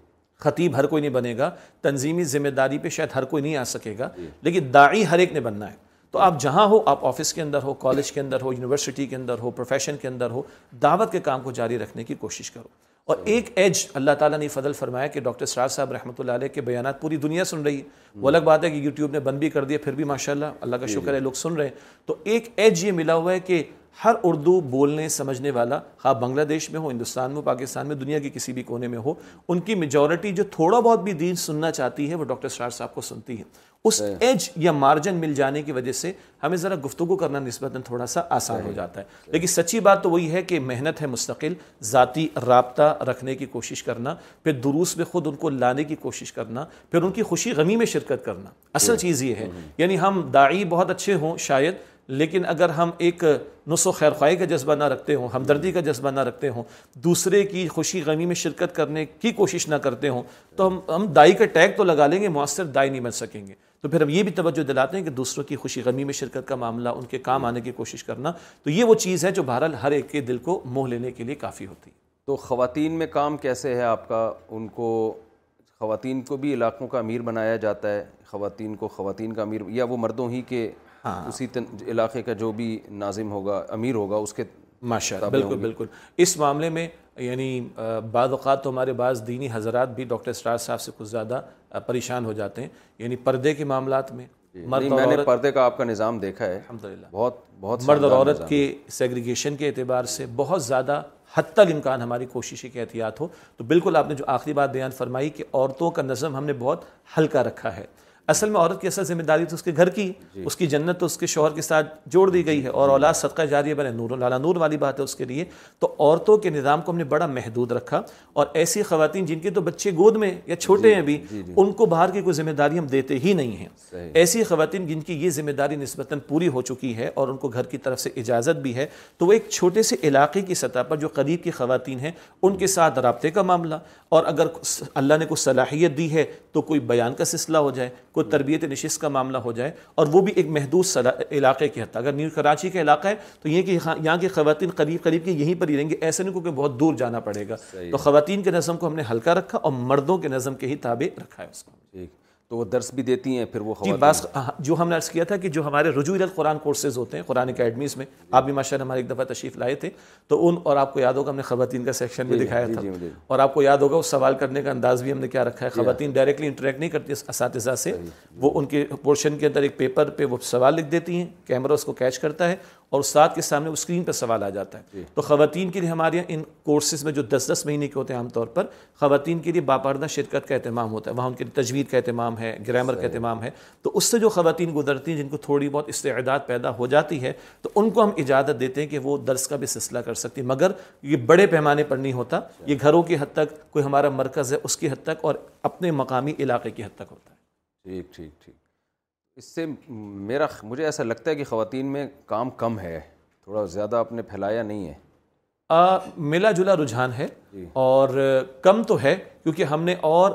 خطیب ہر کوئی نہیں بنے گا تنظیمی ذمہ داری پہ شاید ہر کوئی نہیں آ سکے گا جی۔ لیکن داعی ہر ایک نے بننا ہے تو آپ جہاں ہو آپ آفس کے اندر ہو کالج کے اندر ہو یونیورسٹی کے اندر ہو پروفیشن کے اندر ہو دعوت کے کام کو جاری رکھنے کی کوشش کرو اور ایک ایج اللہ تعالیٰ نے فضل فرمایا کہ ڈاکٹر سرار صاحب رحمۃ اللہ علیہ کے بیانات پوری دنیا سن رہی ہے وہ الگ بات ہے کہ یوٹیوب نے بند بھی کر دیا پھر بھی ماشاء اللہ اللہ کا جی، شکر ہے جی۔ لوگ سن رہے ہیں تو ایک ایج یہ ملا ہوا ہے کہ ہر اردو بولنے سمجھنے والا خواہ بنگلہ دیش میں ہو ہندوستان میں پاکستان میں دنیا کے کسی بھی کونے میں ہو ان کی میجورٹی جو تھوڑا بہت بھی دین سننا چاہتی ہے وہ ڈاکٹر سرار صاحب کو سنتی ہے اس ایج ہاں۔ یا مارجن مل جانے کی وجہ سے ہمیں ذرا گفتگو کرنا نسبتاً تھوڑا سا آسان ہو جاتا ہے لیکن سچی بات تو وہی ہے کہ محنت ہے مستقل ذاتی رابطہ رکھنے کی کوشش کرنا پھر دروس میں خود ان کو لانے کی کوشش کرنا پھر ان کی خوشی غمی میں شرکت کرنا اصل ہاں۔ چیز یہ ہے ہاں۔ یعنی ہم داعی بہت اچھے ہوں شاید لیکن اگر ہم ایک نسخ و خیر خواہ کا جذبہ نہ رکھتے ہوں ہمدردی کا جذبہ نہ رکھتے ہوں دوسرے کی خوشی غمی میں شرکت کرنے کی کوشش نہ کرتے ہوں تو ہم ہم دائی کا ٹیگ تو لگا لیں گے مؤثر دائی نہیں بن سکیں گے تو پھر ہم یہ بھی توجہ دلاتے ہیں کہ دوسروں کی خوشی غمی میں شرکت کا معاملہ ان کے کام آنے کی کوشش کرنا تو یہ وہ چیز ہے جو بہرحال ہر ایک کے دل کو موہ لینے کے لیے کافی ہوتی ہے تو خواتین میں کام کیسے ہے آپ کا ان کو خواتین کو بھی علاقوں کا امیر بنایا جاتا ہے خواتین کو خواتین کا امیر یا وہ مردوں ہی کے ہاں۔ اسی تن علاقے کا جو بھی ناظم ہوگا امیر ہوگا اس کے ماشاء اللہ بالکل بالکل اس معاملے میں یعنی بعض اوقات تو ہمارے بعض دینی حضرات بھی ڈاکٹر اسٹار صاحب سے کچھ زیادہ پریشان ہو جاتے ہیں یعنی پردے کے معاملات میں جی، میں نے پردے کا آپ کا نظام دیکھا ہے الحمدللہ بہت بہت مرد اور عورت کے سیگریگیشن کے اعتبار سے بہت زیادہ حد تک امکان ہماری کوششی کے احتیاط ہو تو بالکل آپ نے جو آخری بات بیان فرمائی کہ عورتوں کا نظم ہم نے بہت ہلکا رکھا ہے اصل میں عورت کی اصل ذمہ داری تو اس کے گھر کی جی۔ اس کی جنت تو اس کے شوہر کے ساتھ جوڑ دی گئی ہے اور جی۔ اولاد صدقہ جاریہ بنے نور لالا نور والی بات ہے اس کے لیے تو عورتوں کے نظام کو ہم نے بڑا محدود رکھا اور ایسی خواتین جن کے تو بچے گود میں یا چھوٹے جی، ہیں بھی ان کو باہر کی کوئی ذمہ داری ہم دیتے ہی نہیں ہیں ایسی خواتین جن کی یہ ذمہ داری نسبتاً پوری ہو چکی ہے اور ان کو گھر کی طرف سے اجازت بھی ہے تو وہ ایک چھوٹے سے علاقے کی سطح پر جو قریب کی خواتین ہیں ان کے ساتھ رابطے کا معاملہ اور اگر اللہ نے کوئی صلاحیت دی ہے تو کوئی بیان کا سلسلہ ہو جائے کو تربیت نشست کا معاملہ ہو جائے اور وہ بھی ایک محدود علاقے کے حت اگر نیو کراچی کا علاقہ ہے تو یہ کہ ہاں، یہاں کی خواتین قریب قریب کی یہیں پر ہی رہیں گے ایسے نہیں کیونکہ بہت دور جانا پڑے گا تو خواتین کے نظم کو ہم نے ہلکا رکھا اور مردوں کے نظم کے ہی تابع رکھا ہے اس کو تو وہ درس بھی دیتی ہیں پھر وہ جی، ہاں، جو ہم نے عرض کیا تھا کہ جو ہمارے رجوع القرآن کورسز ہوتے ہیں قرآن اکیڈمیز میں آپ بھی ماشاء اللہ ہمارے ایک دفعہ تشریف لائے تھے تو ان اور آپ کو یاد ہوگا ہم نے خواتین کا سیکشن بھی جی، دکھایا جی، تھا اور آپ کو یاد ہوگا اس سوال کرنے کا انداز بھی ہم نے کیا رکھا ہے خواتین ڈائریکٹلی انٹریکٹ نہیں کرتی اساتذہ سے وہ ان کے پورشن کے اندر ایک پیپر پہ وہ سوال لکھ دیتی ہیں کیمرہ اس کو کیچ کرتا ہے اور استاد کے سامنے وہ اسکرین پر سوال آ جاتا ہے جی۔ تو خواتین کے لیے ہمارے ان کورسز میں جو دس دس مہینے کے ہوتے ہیں عام طور پر خواتین کے لیے باپردہ شرکت کا اہتمام ہوتا ہے وہاں ان کے لیے تجوید کا اہتمام ہے گرامر کا اہتمام ہے تو اس سے جو خواتین گزرتی ہیں جن کو تھوڑی بہت استعداد پیدا ہو جاتی ہے تو ان کو ہم اجازت دیتے ہیں کہ وہ درس کا بھی سلسلہ کر سکتی مگر یہ بڑے پیمانے پر نہیں ہوتا یہ گھروں کی حد تک کوئی ہمارا مرکز ہے اس کی حد تک اور اپنے مقامی علاقے کی حد تک ہوتا ہے ٹھیک ٹھیک ٹھیک اس سے میرا مجھے ایسا لگتا ہے کہ خواتین میں کام کم ہے تھوڑا زیادہ آپ نے پھیلایا نہیں ہے ملا جلا رجحان ہے جی۔ اور کم تو ہے کیونکہ ہم نے اور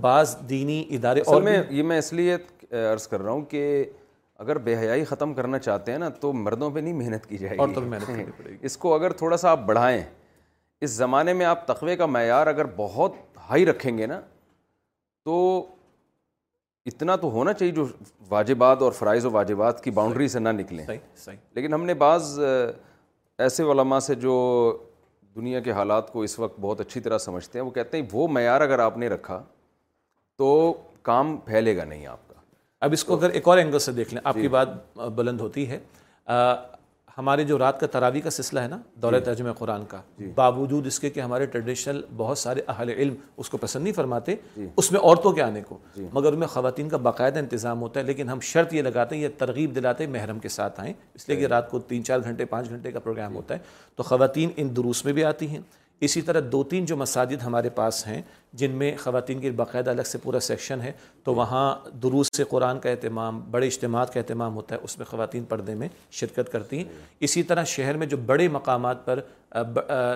بعض دینی ادارے اور میں یہ میں اس لیے عرض کر رہا ہوں کہ اگر بے حیائی ختم کرنا چاہتے ہیں نا تو مردوں پہ نہیں محنت کی جائے اور محنت پڑے گی اس کو اگر تھوڑا سا آپ بڑھائیں اس زمانے میں آپ تقوی کا معیار اگر بہت ہائی رکھیں گے نا تو اتنا تو ہونا چاہیے جو واجبات اور فرائض و واجبات کی باؤنڈری سے نہ نکلیں لیکن ہم نے بعض ایسے علماء سے جو دنیا کے حالات کو اس وقت بہت اچھی طرح سمجھتے ہیں وہ کہتے ہیں وہ معیار اگر آپ نے رکھا تو کام پھیلے گا نہیں آپ کا اب اس کو اگر ایک اور اینگل سے دیکھ لیں آپ کی جی۔ بات بلند ہوتی ہے ہمارے جو رات کا تراوی کا سسلہ ہے نا دولت جی۔ ترجمہ قرآن کا جی۔ باوجود اس کے کہ ہمارے ٹریڈیشنل بہت سارے اہل علم اس کو پسند نہیں فرماتے جی۔ اس میں عورتوں کے آنے کو مگر ان میں خواتین کا باقاعدہ انتظام ہوتا ہے لیکن ہم شرط یہ لگاتے ہیں یہ ترغیب دلاتے ہیں محرم کے ساتھ آئیں اس لیے کہ رات کو تین چار گھنٹے پانچ گھنٹے کا پروگرام ہوتا ہے تو خواتین ان دروس میں بھی آتی ہیں اسی طرح دو تین جو مساجد ہمارے پاس ہیں جن میں خواتین کی باقاعدہ الگ سے پورا سیکشن ہے تو جی۔ وہاں دروس سے قرآن کا اہتمام بڑے اجتماعات کا اہتمام ہوتا ہے اس میں خواتین پردے میں شرکت کرتی ہیں جی۔ اسی طرح شہر میں جو بڑے مقامات پر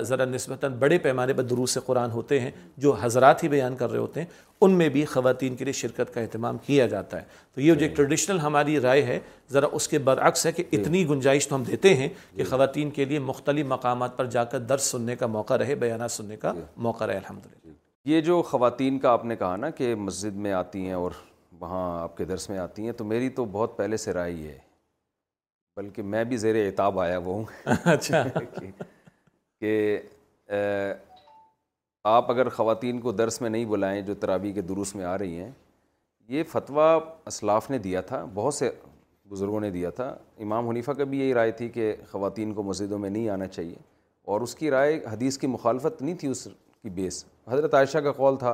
ذرا نسبتاً بڑے پیمانے پر سے قرآن ہوتے ہیں جو حضرات ہی بیان کر رہے ہوتے ہیں ان میں بھی خواتین کے لیے شرکت کا اہتمام کیا جاتا ہے تو یہ جو جی۔ ایک ٹریڈیشنل ہماری رائے ہے ذرا اس کے برعکس ہے کہ اتنی گنجائش تو ہم دیتے ہیں کہ خواتین کے لیے مختلف مقامات پر جا کر درس سننے کا موقع رہے بیانات سننے کا موقع رہے الحمدللہ یہ جو خواتین کا آپ نے کہا نا کہ مسجد میں آتی ہیں اور وہاں آپ کے درس میں آتی ہیں تو میری تو بہت پہلے سے رائے ہی ہے بلکہ میں بھی زیر اعتاب آیا وہ ہوں اچھا کہ آپ اگر خواتین کو درس میں نہیں بلائیں جو ترابی کے دروس میں آ رہی ہیں یہ فتویٰ اسلاف نے دیا تھا بہت سے بزرگوں نے دیا تھا امام حنیفہ کا بھی یہی رائے تھی کہ خواتین کو مسجدوں میں نہیں آنا چاہیے اور اس کی رائے حدیث کی مخالفت نہیں تھی اس کی بیس حضرت عائشہ کا قول تھا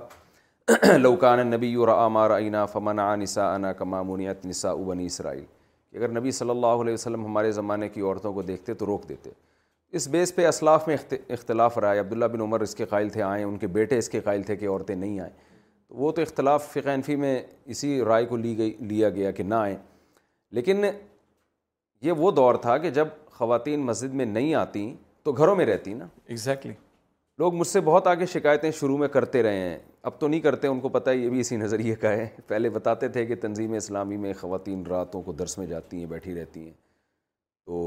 لوکان نبی رعمار عینہ فمن آ نسا انا کما مونیات نسا اسرائیل کہ اگر نبی صلی اللہ علیہ وسلم ہمارے زمانے کی عورتوں کو دیکھتے تو روک دیتے اس بیس پہ اسلاف میں اختلاف رائے عبداللہ بن عمر اس کے قائل تھے آئیں ان کے بیٹے اس کے قائل تھے کہ عورتیں نہیں آئیں تو وہ تو اختلاف فقہ انفی میں اسی رائے کو لی گئی لیا گیا کہ نہ آئیں لیکن یہ وہ دور تھا کہ جب خواتین مسجد میں نہیں آتیں تو گھروں میں رہتی نا exactly. لوگ مجھ سے بہت آگے شکایتیں شروع میں کرتے رہے ہیں اب تو نہیں کرتے ان کو پتہ ہے یہ بھی اسی نظریے کا ہے پہلے بتاتے تھے کہ تنظیم اسلامی میں خواتین راتوں کو درس میں جاتی ہیں بیٹھی رہتی ہیں تو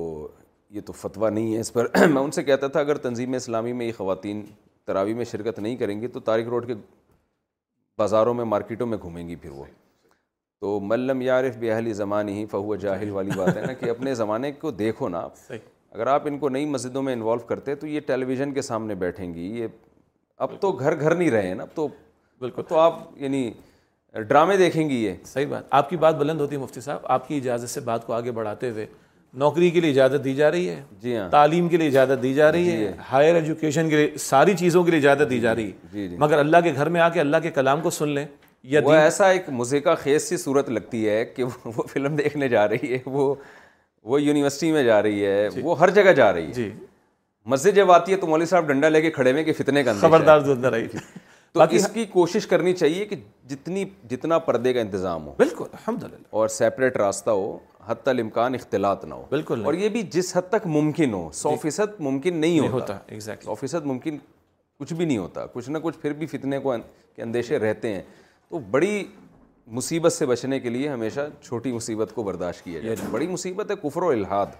یہ تو فتویٰ نہیں ہے اس پر میں ان سے کہتا تھا اگر تنظیم اسلامی میں یہ خواتین تراوی میں شرکت نہیں کریں گی تو تاریخ روڈ کے بازاروں میں مارکیٹوں میں گھومیں گی پھر وہ تو ملم یارف بہلی زمانی ہی فہو جاہل والی بات ہے نا کہ اپنے زمانے کو دیکھو نا آپ اگر آپ ان کو نئی مسجدوں میں انوالو کرتے تو یہ ٹیلی ویژن کے سامنے بیٹھیں گی یہ اب تو گھر گھر نہیں رہے ہیں نا اب تو بالکل تو آپ یعنی ڈرامے دیکھیں گی یہ صحیح بات آپ کی بات بلند ہوتی ہے مفتی صاحب آپ کی اجازت سے بات کو آگے بڑھاتے ہوئے نوکری کے لیے اجازت دی جا رہی ہے جی ہاں تعلیم کے لیے اجازت دی جا رہی جی ہے ہائر ایجوکیشن کے لیے ساری چیزوں کے لیے اجازت دی جی، جا رہی ہے جی جی مگر اللہ کے گھر میں آ کے اللہ کے کلام کو سن لیں یا ایسا ایک مزے کا خیز سی صورت لگتی ہے کہ وہ فلم دیکھنے جا رہی ہے وہ وہ یونیورسٹی میں جا رہی ہے جی۔ وہ ہر جگہ جا رہی ہے جی مسجد جب آتی ہے تو مولوی صاحب ڈنڈا لے کے کھڑے ہوئے کہ فتنے کا خبردار تو اس کی کوشش کرنی چاہیے کہ جتنی جتنا پردے کا انتظام ہو بالکل الحمد للہ اور سیپریٹ راستہ ہو حت الامکان اختلاط نہ ہو بالکل اور یہ بھی جس حد تک ممکن ہو سو جی۔ فیصد ممکن نہیں ہوتا سو فیصد ممکن کچھ بھی نہیں ہوتا کچھ نہ کچھ پھر بھی فتنے کو کے اندیشے رہتے ہیں تو بڑی مصیبت سے بچنے کے لیے ہمیشہ چھوٹی مصیبت کو برداشت کیا جائے بڑی مصیبت ہے کفر و الحاد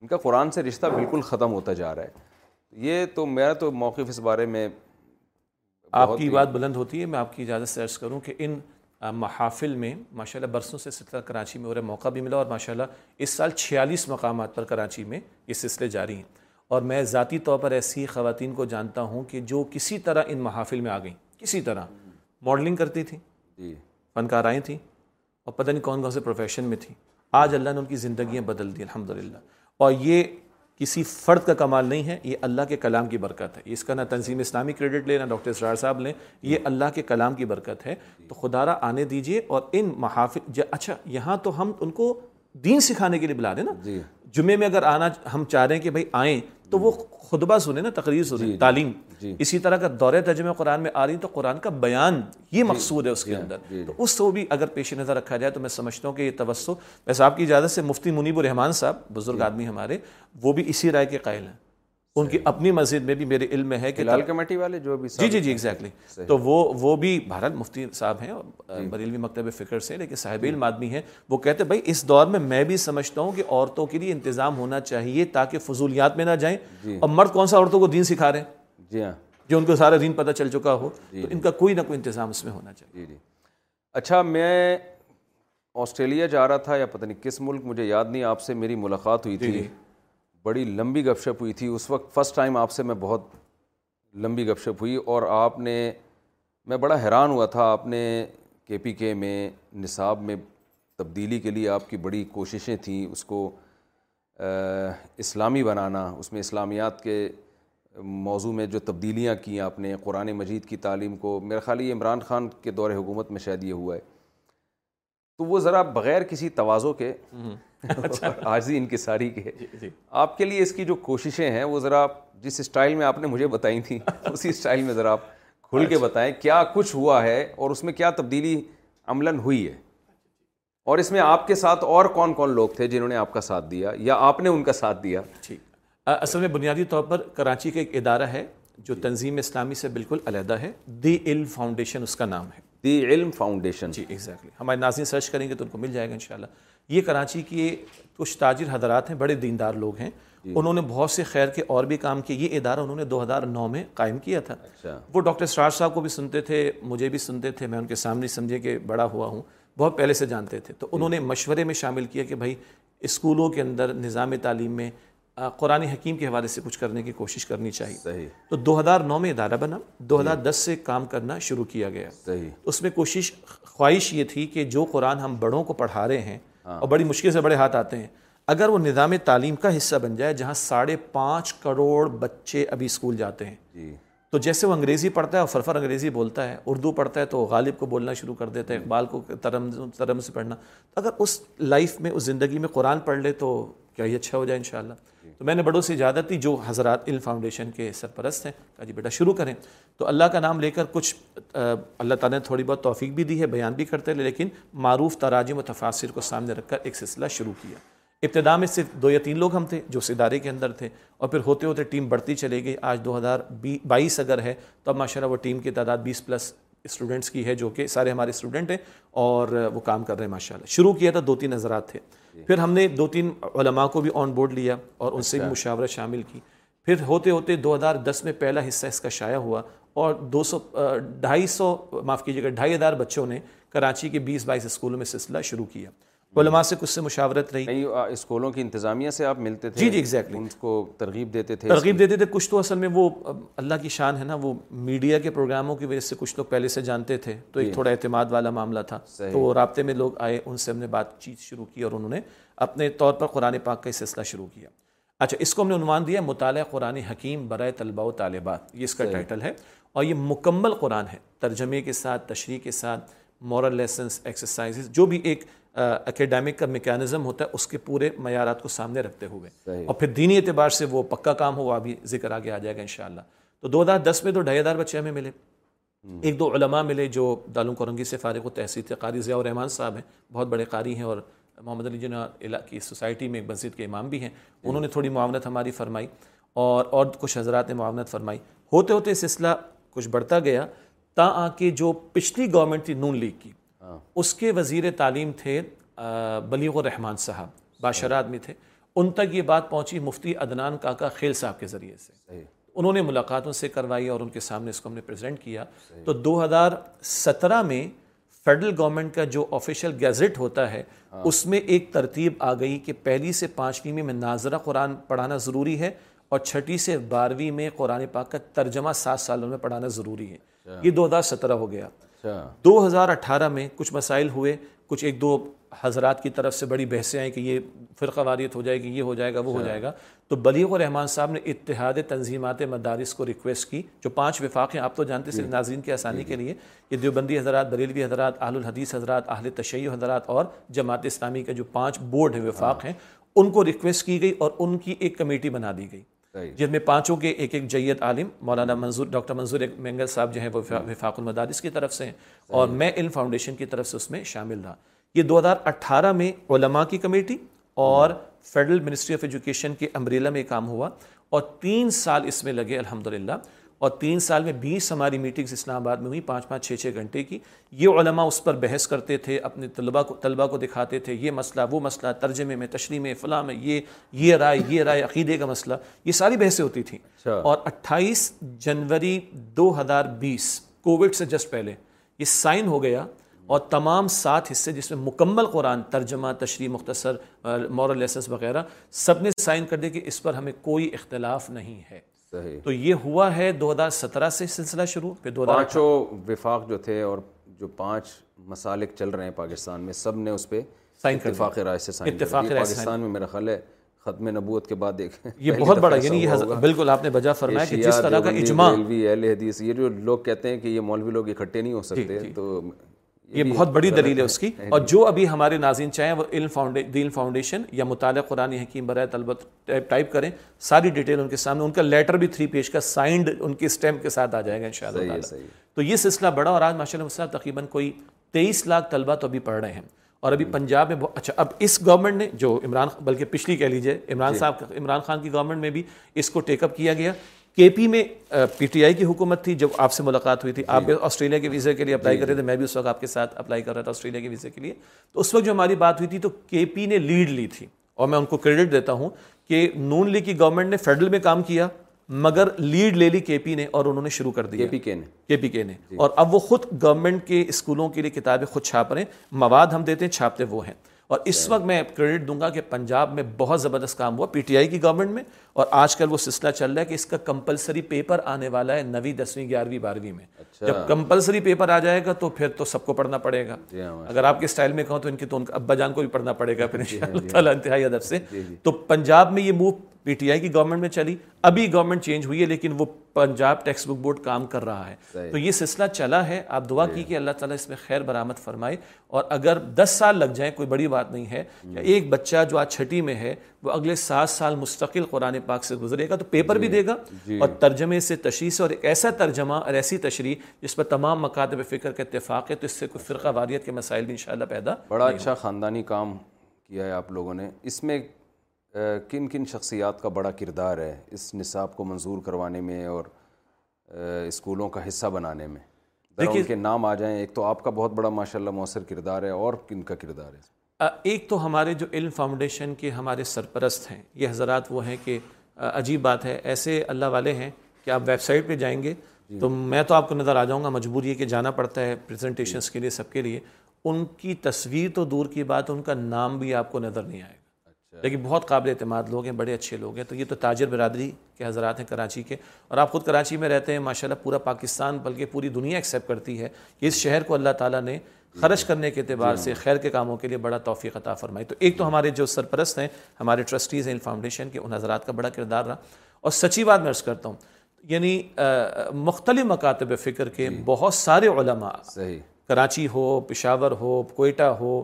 ان کا قرآن سے رشتہ بالکل ختم ہوتا جا رہا ہے یہ تو میرا تو موقف اس بارے میں آپ کی بات بلند ہوتی ہے میں آپ کی اجازت سے عرض کروں کہ ان محافل میں ماشاء اللہ برسوں سے سلسلہ کراچی میں ہو رہا موقع بھی ملا اور ماشاء اللہ اس سال چھیالیس مقامات پر کراچی میں یہ سلسلے جاری ہیں اور میں ذاتی طور پر ایسی خواتین کو جانتا ہوں کہ جو کسی طرح ان محافل میں آ گئیں کسی طرح ماڈلنگ کرتی تھیں جی فنکار آئیں تھیں اور پتہ نہیں کون کون سے پروفیشن میں تھیں آج اللہ نے ان کی زندگیاں بدل دی الحمد اور یہ کسی فرد کا کمال نہیں ہے یہ اللہ کے کلام کی برکت ہے اس کا نہ تنظیم اسلامی کریڈٹ لیں نہ ڈاکٹر اسرار صاحب لیں یہ اللہ کے کلام کی برکت ہے تو خدا را آنے دیجئے اور ان محافظ اچھا یہاں تو ہم ان کو دین سکھانے کے لیے بلا دیں نا جی۔ جمعے میں اگر آنا ہم چاہ رہے ہیں کہ بھائی آئیں تو وہ خطبہ سنے نا تقریر سنے جی، جی، تعلیم جی۔ اسی طرح کا دور ترجمہ قرآن میں آ رہی تو قرآن کا بیان یہ مقصود ہے اس کے اندر تو اس کو بھی اگر پیش نظر رکھا جائے تو میں سمجھتا ہوں کہ یہ ویسے آپ کی اجازت سے مفتی منیب الرحمان صاحب بزرگ آدمی ہمارے وہ بھی اسی رائے کے قائل ہیں ان کی اپنی مسجد میں بھی میرے علم میں ہے کہ کمیٹی والے جو بھی جی جی جی تو وہ بھی بھارت مفتی صاحب ہیں جی۔ بریلوی مکتب فکر سے لیکن صاحب جی۔ علم آدمی ہیں وہ کہتے ہیں اس دور میں میں بھی سمجھتا ہوں کہ عورتوں کے لیے انتظام ہونا چاہیے تاکہ فضولیات میں نہ جائیں جی۔ اور مرد کون سا عورتوں کو دین سکھا رہے جی ہاں جو ان کو سارا دین پتہ چل چکا ہو تو ان کا کوئی نہ کوئی انتظام اس میں ہونا چاہیے اچھا میں آسٹریلیا جا رہا تھا یا پتہ نہیں کس ملک مجھے یاد نہیں آپ سے میری ملاقات ہوئی تھی بڑی لمبی گپ شپ ہوئی تھی اس وقت فسٹ ٹائم آپ سے میں بہت لمبی گپ شپ ہوئی اور آپ نے میں بڑا حیران ہوا تھا آپ نے کے پی کے میں نصاب میں تبدیلی کے لیے آپ کی بڑی کوششیں تھیں اس کو اسلامی بنانا اس میں اسلامیات کے موضوع میں جو تبدیلیاں کی آپ نے قرآن مجید کی تعلیم کو میرا خالی عمران خان کے دور حکومت میں شاید یہ ہوا ہے تو وہ ذرا بغیر کسی توازوں کے عارضی ان کے ساری جی، جی۔ آپ کے لیے اس کی جو کوششیں ہیں وہ ذرا جس اسٹائل میں آپ نے مجھے بتائی تھیں اسی اسٹائل میں ذرا آپ کھل کے اچھا۔ بتائیں کیا کچھ ہوا ہے اور اس میں کیا تبدیلی عملاً ہوئی ہے اور اس میں آپ کے ساتھ اور کون کون لوگ تھے جنہوں نے آپ کا ساتھ دیا یا آپ نے ان کا ساتھ دیا ٹھیک اصل میں بنیادی طور پر کراچی کا ایک ادارہ ہے جو جی۔ تنظیم اسلامی سے بالکل علیحدہ ہے دی ال فاؤنڈیشن اس کا نام ہے دی علم فاؤنڈیشن جی ایگزیکٹلی ہمارے ناظرین سرچ کریں گے تو ان کو مل جائے گا انشاءاللہ یہ کراچی کے کچھ تاجر حضرات ہیں بڑے دیندار لوگ ہیں جی۔ انہوں نے بہت سے خیر کے اور بھی کام کیے یہ ادارہ انہوں نے دو ہزار نو میں قائم کیا تھا اچھا۔ وہ ڈاکٹر اسرار صاحب کو بھی سنتے تھے مجھے بھی سنتے تھے میں ان کے سامنے سمجھے کہ بڑا ہوا ہوں بہت پہلے سے جانتے تھے تو انہوں نے مشورے میں شامل کیا کہ بھائی اسکولوں کے اندر نظام تعلیم میں قرآن حکیم کے حوالے سے کچھ کرنے کی کوشش کرنی چاہیے تو دو ہزار نو میں ادارہ بنا دو ہزار دس سے کام کرنا شروع کیا گیا اس میں کوشش خواہش یہ تھی کہ جو قرآن ہم بڑوں کو پڑھا رہے ہیں ہاں۔ اور بڑی مشکل سے بڑے ہاتھ آتے ہیں اگر وہ نظام تعلیم کا حصہ بن جائے جہاں ساڑھے پانچ کروڑ بچے ابھی اسکول جاتے ہیں جی۔ تو جیسے وہ انگریزی پڑھتا ہے اور فرفر انگریزی بولتا ہے اردو پڑھتا ہے تو غالب کو بولنا شروع کر دیتا ہے اقبال کو ترم ترم سے پڑھنا اگر اس لائف میں اس زندگی میں قرآن پڑھ لے تو کیا ہی اچھا ہو جائے انشاءاللہ تو میں نے بڑوں سے اجازت تھی جو حضرات علم فاؤنڈیشن کے سرپرست ہیں کہا جی بیٹا شروع کریں تو اللہ کا نام لے کر کچھ اللہ تعالیٰ نے تھوڑی بہت توفیق بھی دی ہے بیان بھی کرتے لیکن معروف تراجم و تفاصر کو سامنے رکھ کر ایک سلسلہ شروع کیا ابتدا میں صرف دو یا تین لوگ ہم تھے جو اس ادارے کے اندر تھے اور پھر ہوتے ہوتے ٹیم بڑھتی چلے گئی آج دو ہزار بائیس اگر ہے تو اب ماشاء اللہ وہ ٹیم کی تعداد بیس پلس اسٹوڈنٹس کی ہے جو کہ سارے ہمارے اسٹوڈنٹ ہیں اور وہ کام کر رہے ہیں ماشاء اللہ شروع کیا تھا دو تین حضرات تھے جی۔ پھر ہم نے دو تین علماء کو بھی آن بورڈ لیا اور ان سے بھی اچھا۔ مشاورہ شامل کی پھر ہوتے ہوتے دو ہزار دس میں پہلا حصہ اس کا شائع ہوا اور دو سو ڈھائی سو معاف کیجیے گا ڈھائی ہزار بچوں نے کراچی کے بیس بائیس اسکولوں میں سلسلہ شروع کیا علماء سے کچھ سے مشاورت رہی اسکولوں کی انتظامیہ سے آپ ملتے تھے جی جی ایگزیکٹلی ان کو ترغیب دیتے تھے ترغیب دیتے تھے کچھ تو اصل میں وہ اللہ کی شان ہے نا وہ میڈیا کے پروگراموں کی وجہ سے کچھ لوگ پہلے سے جانتے تھے تو ایک جی۔ تھوڑا اعتماد والا معاملہ تھا تو رابطے میں لوگ آئے ان سے ہم نے بات چیت شروع کی اور انہوں نے اپنے طور پر قرآن پاک کا سلسلہ شروع کیا اچھا اس کو ہم نے عنوان دیا مطالعہ قرآن حکیم برائے طلباء و طالبات یہ اس کا ٹائٹل ہے اور یہ مکمل قرآن ہے ترجمے کے ساتھ تشریح کے ساتھ مورل لیسنس ایکسرسائزز جو بھی ایک اکیڈیمک کا میکینزم ہوتا ہے اس کے پورے معیارات کو سامنے رکھتے ہوئے اور پھر دینی اعتبار سے وہ پکا کام ہوا ابھی ذکر آگے آ جائے گا انشاءاللہ تو دو ہزار دس میں تو ڈھائی دار بچے ہمیں ملے ایک دو علماء ملے جو دالوں کرنگی سے فارغ و تحصیل تھے قاری ضیاء الرحمان صاحب ہیں بہت بڑے قاری ہیں اور محمد علی جناح جی کی سوسائٹی میں ایک مسجد کے امام بھی ہیں انہوں نے تھوڑی معاونت ہماری فرمائی اور اور کچھ حضرات نے معاونت فرمائی ہوتے ہوتے سلسلہ کچھ بڑھتا گیا تا آ کے جو پچھلی گورنمنٹ تھی نون لیگ کی ہاں۔ اس کے وزیر تعلیم تھے بلیغ الرحمان صاحب باشر ہاں۔ آدمی تھے ان تک یہ بات پہنچی مفتی عدنان کاکا خیل صاحب کے ذریعے سے انہوں نے ملاقاتوں سے کروائی اور ان کے سامنے اس کو ہم نے پریزنٹ کیا تو دو ہزار سترہ میں فیڈرل گورنمنٹ کا جو آفیشیل گیزٹ ہوتا ہے ہاں۔ اس میں ایک ترتیب آ گئی کہ پہلی سے پانچویں میں ناظرہ قرآن پڑھانا ضروری ہے اور چھٹی سے بارہویں میں قرآن پاک کا ترجمہ سات سالوں میں پڑھانا ضروری ہے اچھا۔ یہ دو ہزار سترہ ہو گیا اچھا۔ دو ہزار اٹھارہ میں کچھ مسائل ہوئے کچھ ایک دو حضرات کی طرف سے بڑی بحثیں آئیں کہ یہ فرقہ واریت ہو جائے گی یہ ہو جائے گا وہ ہو اچھا۔ جائے گا تو بلیغ و رحمان صاحب نے اتحاد تنظیمات مدارس کو ریکویسٹ کی جو پانچ وفاق ہیں آپ تو جانتے ہیں جی۔ ناظرین کے آسانی جی۔ کے لیے یہ دیوبندی حضرات بریلوی حضرات اہل الحدیث حضرات اہل تشیع حضرات اور جماعت اسلامی کے جو پانچ بورڈ ہیں وفاق ہاں۔ ہیں ان کو ریکویسٹ کی گئی اور ان کی ایک کمیٹی بنا دی گئی جن میں پانچوں کے ایک ایک جید عالم مولانا منظور ڈاکٹر منظور صاحب وہ وفاق المدارس کی طرف سے ہیں اور میں علم فاؤنڈیشن کی طرف سے اس میں شامل رہا یہ دو ہزار اٹھارہ میں علماء کی کمیٹی اور فیڈرل منسٹری آف ایجوکیشن کے امبریلا میں کام ہوا اور تین سال اس میں لگے الحمدللہ اور تین سال میں بیس ہماری میٹنگز اسلام آباد میں ہوئی پانچ پانچ چھ چھ گھنٹے کی یہ علماء اس پر بحث کرتے تھے اپنے طلبہ کو طلبہ کو دکھاتے تھے یہ مسئلہ وہ مسئلہ ترجمے میں تشریح میں فلاں میں یہ یہ رائے یہ رائے عقیدے کا مسئلہ یہ ساری بحثیں ہوتی تھیں اچھا۔ اور اٹھائیس جنوری دو ہزار بیس کووڈ سے جسٹ پہلے یہ سائن ہو گیا اور تمام سات حصے جس میں مکمل قرآن ترجمہ تشریح مختصر مورل لیسنس وغیرہ سب نے سائن کر دیا کہ اس پر ہمیں کوئی اختلاف نہیں ہے تو یہ ہوا ہے دو ہزار سترہ سے سلسلہ شروع پھر دو پانچوں وفاق جو تھے اور جو پانچ مسالک چل رہے ہیں پاکستان میں سب نے اس پہ سائن اتفاق رائے سے سائن اتفاق رائے پاکستان میں میرا خیال ہے ختم نبوت کے بعد دیکھیں یہ بہت بڑا یعنی یہ بالکل آپ نے بجا فرمایا کہ جس طرح کا اجماع اہل حدیث یہ جو لوگ کہتے ہیں کہ یہ مولوی لوگ اکٹھے نہیں ہو جی، سکتے جی۔ تو یہ بہت بڑی دلیل ہے اس کی اور جو ابھی ہمارے ناظرین چاہیں وہ علم فاؤنڈیشن یا مطالعہ قرآن حکیم برائے طلبہ ٹائپ کریں ساری ڈیٹیل ان ان کے سامنے کا لیٹر بھی تھری پیج کا سائنڈ ان کے اسٹیمپ کے ساتھ آ جائے گا ان شاء اللہ تو یہ سلسلہ بڑا اور آج ماشاء اللہ مصاحب تقریباً کوئی تیئیس لاکھ طلبہ تو ابھی پڑھ رہے ہیں اور ابھی پنجاب میں اچھا اب اس گورنمنٹ نے جو عمران بلکہ پچھلی کہہ لیجیے عمران جی۔ صاحب عمران خان کی گورنمنٹ میں بھی اس کو ٹیک اپ کیا گیا کے پی میں پی ٹی آئی کی حکومت تھی جب آپ سے ملاقات ہوئی تھی آپ جی. آسٹریلیا کے ویزے کے لیے اپلائی جی, کر رہے تھے جی. میں بھی اس وقت آپ کے ساتھ اپلائی کر رہا تھا آسٹریلیا کے ویزے کے لیے تو اس وقت جو ہماری بات ہوئی تھی تو کے پی نے لیڈ لی تھی اور میں ان کو کریڈٹ دیتا ہوں کہ لیگ لی گورنمنٹ نے فیڈرل میں کام کیا مگر لیڈ لے لی کے پی نے اور انہوں نے شروع کر دیا پی کے نے کے پی کے نے اور اب وہ خود گورنمنٹ کے اسکولوں کے لیے کتابیں خود چھاپ رہے ہیں مواد ہم دیتے ہیں چھاپتے وہ ہیں اور اس وقت میں کریڈٹ دوں گا کہ پنجاب میں بہت زبردست کام ہوا پی ٹی آئی کی گورنمنٹ میں اور آج کل وہ سلسلہ چل رہا ہے کہ اس کا کمپلسری پیپر آنے والا ہے نویں دسویں گیارہویں بارہویں میں اچھا۔ جب کمپلسری پیپر آ جائے گا تو پھر تو سب کو پڑھنا پڑے گا جی ہاں، اگر آپ کے اسٹائل میں کہوں تو ان کی کا ابا جان کو بھی پڑھنا پڑے گا پھر جی، جی۔ انتہائی ادب سے تو پنجاب میں یہ موو پی ٹی آئی کی گورنمنٹ میں چلی ابھی گورنمنٹ چینج ہوئی ہے لیکن وہ پنجاب ٹیکسٹ بک بورڈ کام کر رہا ہے تو یہ سلسلہ چلا ہے آپ دعا کی کہ اللہ تعالیٰ اس میں خیر برآمد فرمائے اور اگر دس سال لگ جائیں کوئی بڑی بات نہیں ہے ایک بچہ جو آج چھٹی میں ہے وہ اگلے سات سال مستقل قرآن پاک سے گزرے گا تو پیپر بھی جی، دے گا جی۔ اور ترجمے سے تشریح سے اور ایک ایسا ترجمہ اور ایسی تشریح جس پر تمام مکاتب فکر کا اتفاق ہے تو اس سے کوئی فرقہ واریت کے مسائل بھی انشاءاللہ پیدا بڑا اچھا خاندانی کام کیا ہے آپ لوگوں نے اس میں کن کن شخصیات کا بڑا کردار ہے اس نصاب کو منظور کروانے میں اور اسکولوں کا حصہ بنانے میں دیکھیں کے نام آ جائیں ایک تو آپ کا بہت بڑا ماشاءاللہ مؤثر کردار ہے اور کن کا کردار ہے ایک تو ہمارے جو علم فاؤنڈیشن کے ہمارے سرپرست ہیں یہ حضرات وہ ہیں کہ عجیب بات ہے ایسے اللہ والے ہیں کہ آپ ویب سائٹ پہ جائیں گے جی۔ تو میں تو آپ کو نظر آ جاؤں گا مجبوری ہے کہ جانا پڑتا ہے پریزنٹیشنس جی۔ کے لیے سب کے لیے ان کی تصویر تو دور کی بات ان کا نام بھی آپ کو نظر نہیں آئے گا اچھا۔ لیکن بہت قابل اعتماد لوگ ہیں بڑے اچھے لوگ ہیں تو یہ تو تاجر برادری کے حضرات ہیں کراچی کے اور آپ خود کراچی میں رہتے ہیں ماشاء اللہ پورا پاکستان بلکہ پوری دنیا ایکسیپٹ کرتی ہے کہ اس شہر کو اللہ تعالیٰ نے خرچ کرنے کے اعتبار جی سے ہاں۔ خیر کے کاموں کے لیے بڑا توفیق عطا فرمائی تو ایک تو ہمارے جو سرپرست ہیں ہمارے ٹرسٹیز ہیں ان فاؤنڈیشن کے ان حضرات کا بڑا کردار رہا اور سچی بات میں عرض کرتا ہوں یعنی مختلف مکاتب فکر کے جی۔ بہت سارے علماء کراچی ہو پشاور ہو کوئٹہ ہو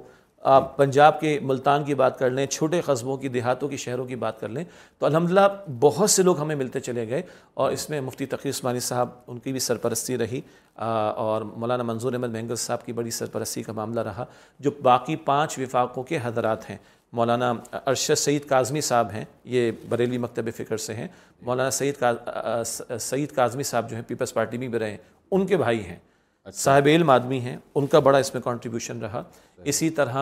آپ پنجاب کے ملتان کی بات کر لیں چھوٹے قصبوں کی دیہاتوں کی شہروں کی بات کر لیں تو الحمدللہ بہت سے لوگ ہمیں ملتے چلے گئے اور اس میں مفتی تقی عثمانی صاحب ان کی بھی سرپرستی رہی اور مولانا منظور احمد مہنگل صاحب کی بڑی سرپرستی کا معاملہ رہا جو باقی پانچ وفاقوں کے حضرات ہیں مولانا ارشد سعید کاظمی صاحب ہیں یہ بریلی مکتب فکر سے ہیں مولانا سعید سعید کاظمی صاحب جو ہیں پیپلز پارٹی میں بھی رہے ہیں ان کے بھائی ہیں اچھا۔ صاحب علم آدمی ہیں ان کا بڑا اس میں کنٹریبیوشن رہا اسی طرح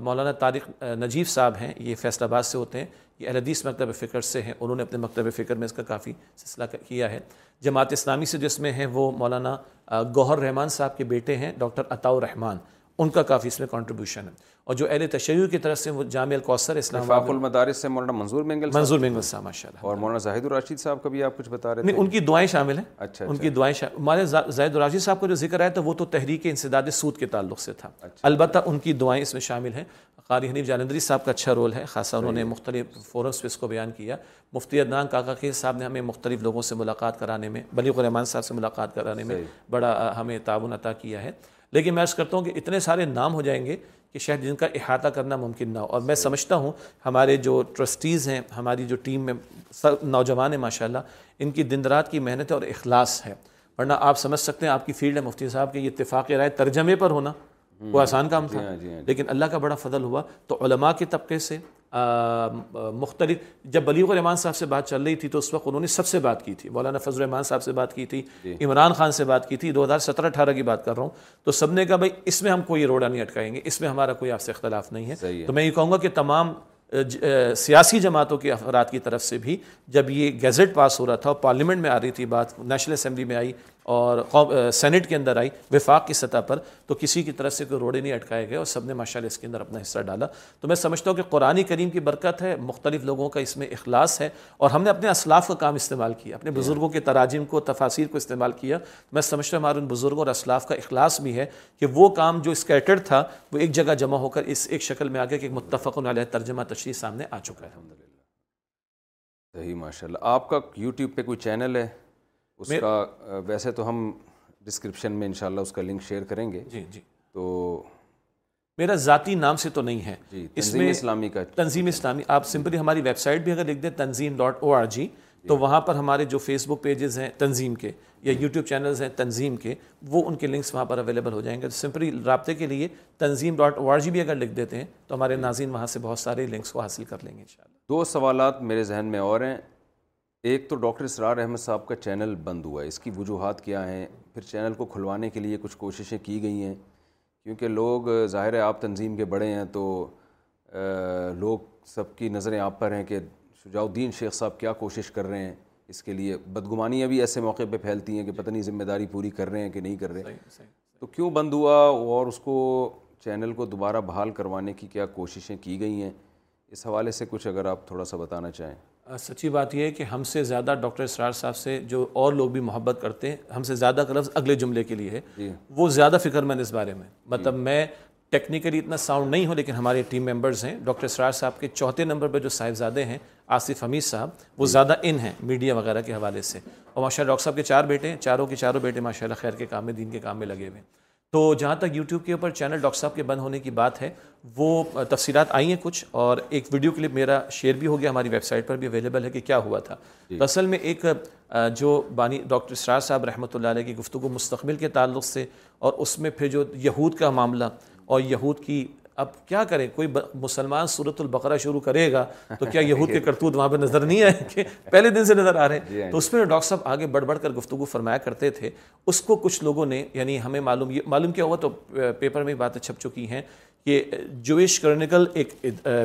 مولانا طارق نجیب صاحب ہیں یہ فیصلہ آباد سے ہوتے ہیں اہل الحدیث مکتب فکر سے ہیں انہوں نے اپنے مکتب فکر میں اس کا کافی سلسلہ کیا ہے جماعت اسلامی سے جس میں ہیں وہ مولانا گوہر رحمان صاحب کے بیٹے ہیں ڈاکٹر عطاء الرحمان ان کا کافی اس میں کانٹریبیوشن ہے اور جو اہل تشیع کی طرف سے وہ جامعہ الکوثر اسلام المدارس سے مولانا منظور منظور صاحب اور مولانا زاہد الراشد صاحب کا بھی آپ کچھ بتا رہے ان کی دعائیں شامل ہیں اچھا ان کی اچھا۔ دعائیں مولانا زاہد الراشد صاحب کا جو ذکر آیا تھا وہ تو تحریک انسداد سود کے تعلق سے تھا اچھا۔ البتہ ان کی دعائیں اس میں شامل ہیں قاری حنیف جالندری صاحب کا اچھا رول ہے خاصا انہوں نے مختلف فورس پہ اس کو بیان کیا مفتی کاکا کے صاحب نے ہمیں مختلف لوگوں سے ملاقات کرانے میں بلیغ الرحمان صاحب سے ملاقات کرانے میں بڑا ہمیں تعاون عطا کیا ہے لیکن میں عرض کرتا ہوں کہ اتنے سارے نام ہو جائیں گے کہ شاید جن کا احاطہ کرنا ممکن نہ ہو اور میں سمجھتا ہوں ہمارے جو ٹرسٹیز ہیں ہماری جو ٹیم میں نوجوان ہیں ماشاء اللہ ان کی دن رات کی محنت اور اخلاص ہے ورنہ آپ سمجھ سکتے ہیں آپ کی فیلڈ ہے مفتی صاحب کہ یہ اتفاق رائے ترجمے پر ہونا وہ آسان کام تھا جی ہاں، جی ہاں، جی۔ لیکن اللہ کا بڑا فضل ہوا تو علماء کے طبقے سے مختلف جب بلیغ الرحمان صاحب سے بات چل رہی تھی تو اس وقت انہوں نے سب سے بات کی تھی مولانا فضل الرحمان صاحب سے بات کی تھی عمران خان سے بات کی تھی دو ہزار سترہ اٹھارہ کی بات کر رہا ہوں تو سب نے کہا بھائی اس میں ہم کوئی روڑا نہیں اٹکائیں گے اس میں ہمارا کوئی آپ سے اختلاف نہیں ہے تو میں یہ کہوں گا کہ تمام سیاسی جماعتوں کے افراد کی طرف سے بھی جب یہ گیزٹ پاس ہو رہا تھا اور پارلیمنٹ میں آ رہی تھی بات نیشنل اسمبلی میں آئی اور سینٹ کے اندر آئی وفاق کی سطح پر تو کسی کی طرح سے کوئی روڑے نہیں اٹکائے گئے اور سب نے ماشاءاللہ اس کے اندر اپنا حصہ ڈالا تو میں سمجھتا ہوں کہ قرآن کریم کی برکت ہے مختلف لوگوں کا اس میں اخلاص ہے اور ہم نے اپنے اسلاف کا کام استعمال کیا اپنے بزرگوں کے تراجم کو تفاصیر کو استعمال کیا میں سمجھتا ہوں ہمارے ان بزرگوں اور اسلاف کا اخلاص بھی ہے کہ وہ کام جو اسکیٹرڈ تھا وہ ایک جگہ جمع ہو کر اس ایک شکل میں آ ایک متفق علیہ ترجمہ تشریح سامنے آ چکا ہے الحمد للہ صحیح ماشاء اللہ آپ کا یوٹیوب پہ کوئی چینل ہے اس کا ویسے تو ہم ڈسکرپشن میں انشاءاللہ اس کا لنک شیئر کریں گے جی جی تو میرا ذاتی نام سے تو نہیں ہے جی، اسلامی کا تنظیم اسلامی آپ سمپلی ہماری ویب سائٹ بھی اگر لکھ دیں تنظیم ڈاٹ او آر جی تو وہاں پر ہمارے جو فیس بک پیجز ہیں تنظیم کے یا یوٹیوب جی۔ چینلز ہیں تنظیم کے وہ ان کے لنکس وہاں پر اویلیبل ہو جائیں گے سمپلی رابطے کے لیے تنظیم ڈاٹ او آر جی بھی اگر لکھ دیتے ہیں تو ہمارے جی۔ ناظرین وہاں سے بہت سارے لنکس کو حاصل کر لیں گے انشاءاللہ دو سوالات میرے ذہن میں اور ہیں ایک تو ڈاکٹر اسرار احمد صاحب کا چینل بند ہوا ہے اس کی وجوہات کیا ہیں پھر چینل کو کھلوانے کے لیے کچھ کوششیں کی گئی ہیں کیونکہ لوگ ظاہر ہے آپ تنظیم کے بڑے ہیں تو لوگ سب کی نظریں آپ پر ہیں کہ شجاء الدین شیخ صاحب کیا کوشش کر رہے ہیں اس کے لیے بدگمانیاں بھی ایسے موقع پہ پھیلتی ہیں کہ پتہ نہیں ذمہ داری پوری کر رہے ہیں کہ نہیں کر رہے ہیں تو کیوں بند ہوا اور اس کو چینل کو دوبارہ بحال کروانے کی کیا کوششیں کی گئی ہیں اس حوالے سے کچھ اگر آپ تھوڑا سا بتانا چاہیں سچی بات یہ ہے کہ ہم سے زیادہ ڈاکٹر اسرار صاحب سے جو اور لوگ بھی محبت کرتے ہیں ہم سے زیادہ کا لفظ اگلے جملے کے لیے ہے جی۔ وہ زیادہ فکر مند اس بارے میں جی۔ مطلب میں ٹیکنیکلی اتنا ساؤنڈ نہیں ہوں لیکن ہمارے ٹیم ممبرز ہیں ڈاکٹر اسرار صاحب کے چوتھے نمبر پہ جو صاحبزادے ہیں آصف حمید صاحب وہ جی۔ زیادہ ان ہیں میڈیا وغیرہ کے حوالے سے اور ماشاء اللہ ڈاکٹر صاحب کے چار بیٹے ہیں چاروں کے چاروں بیٹے ماشاء اللہ خیر کے کام میں دین کے کام میں لگے ہوئے تو جہاں تک یوٹیوب کے اوپر چینل ڈاکٹر صاحب کے بند ہونے کی بات ہے وہ تفصیلات آئی ہیں کچھ اور ایک ویڈیو کلپ میرا شیئر بھی ہو گیا ہماری ویب سائٹ پر بھی اویلیبل ہے کہ کیا ہوا تھا جی۔ اصل میں ایک جو بانی ڈاکٹر اسرار صاحب رحمۃ اللہ علیہ کی گفتگو مستقبل کے تعلق سے اور اس میں پھر جو یہود کا معاملہ اور یہود کی اب کیا کریں کوئی مسلمان صورت البقرہ شروع کرے گا تو کیا یہود کے کرتوت وہاں پہ نظر نہیں آئے کہ پہلے دن سے نظر آ رہے ہیں جی ہاں جی۔ تو اس میں ڈاکٹر صاحب آگے بڑھ بڑھ کر گفتگو فرمایا کرتے تھے اس کو کچھ لوگوں نے یعنی ہمیں معلوم یہ معلوم کیا ہوا تو پیپر میں باتیں چھپ چکی ہیں کہ جویش کرنیکل ایک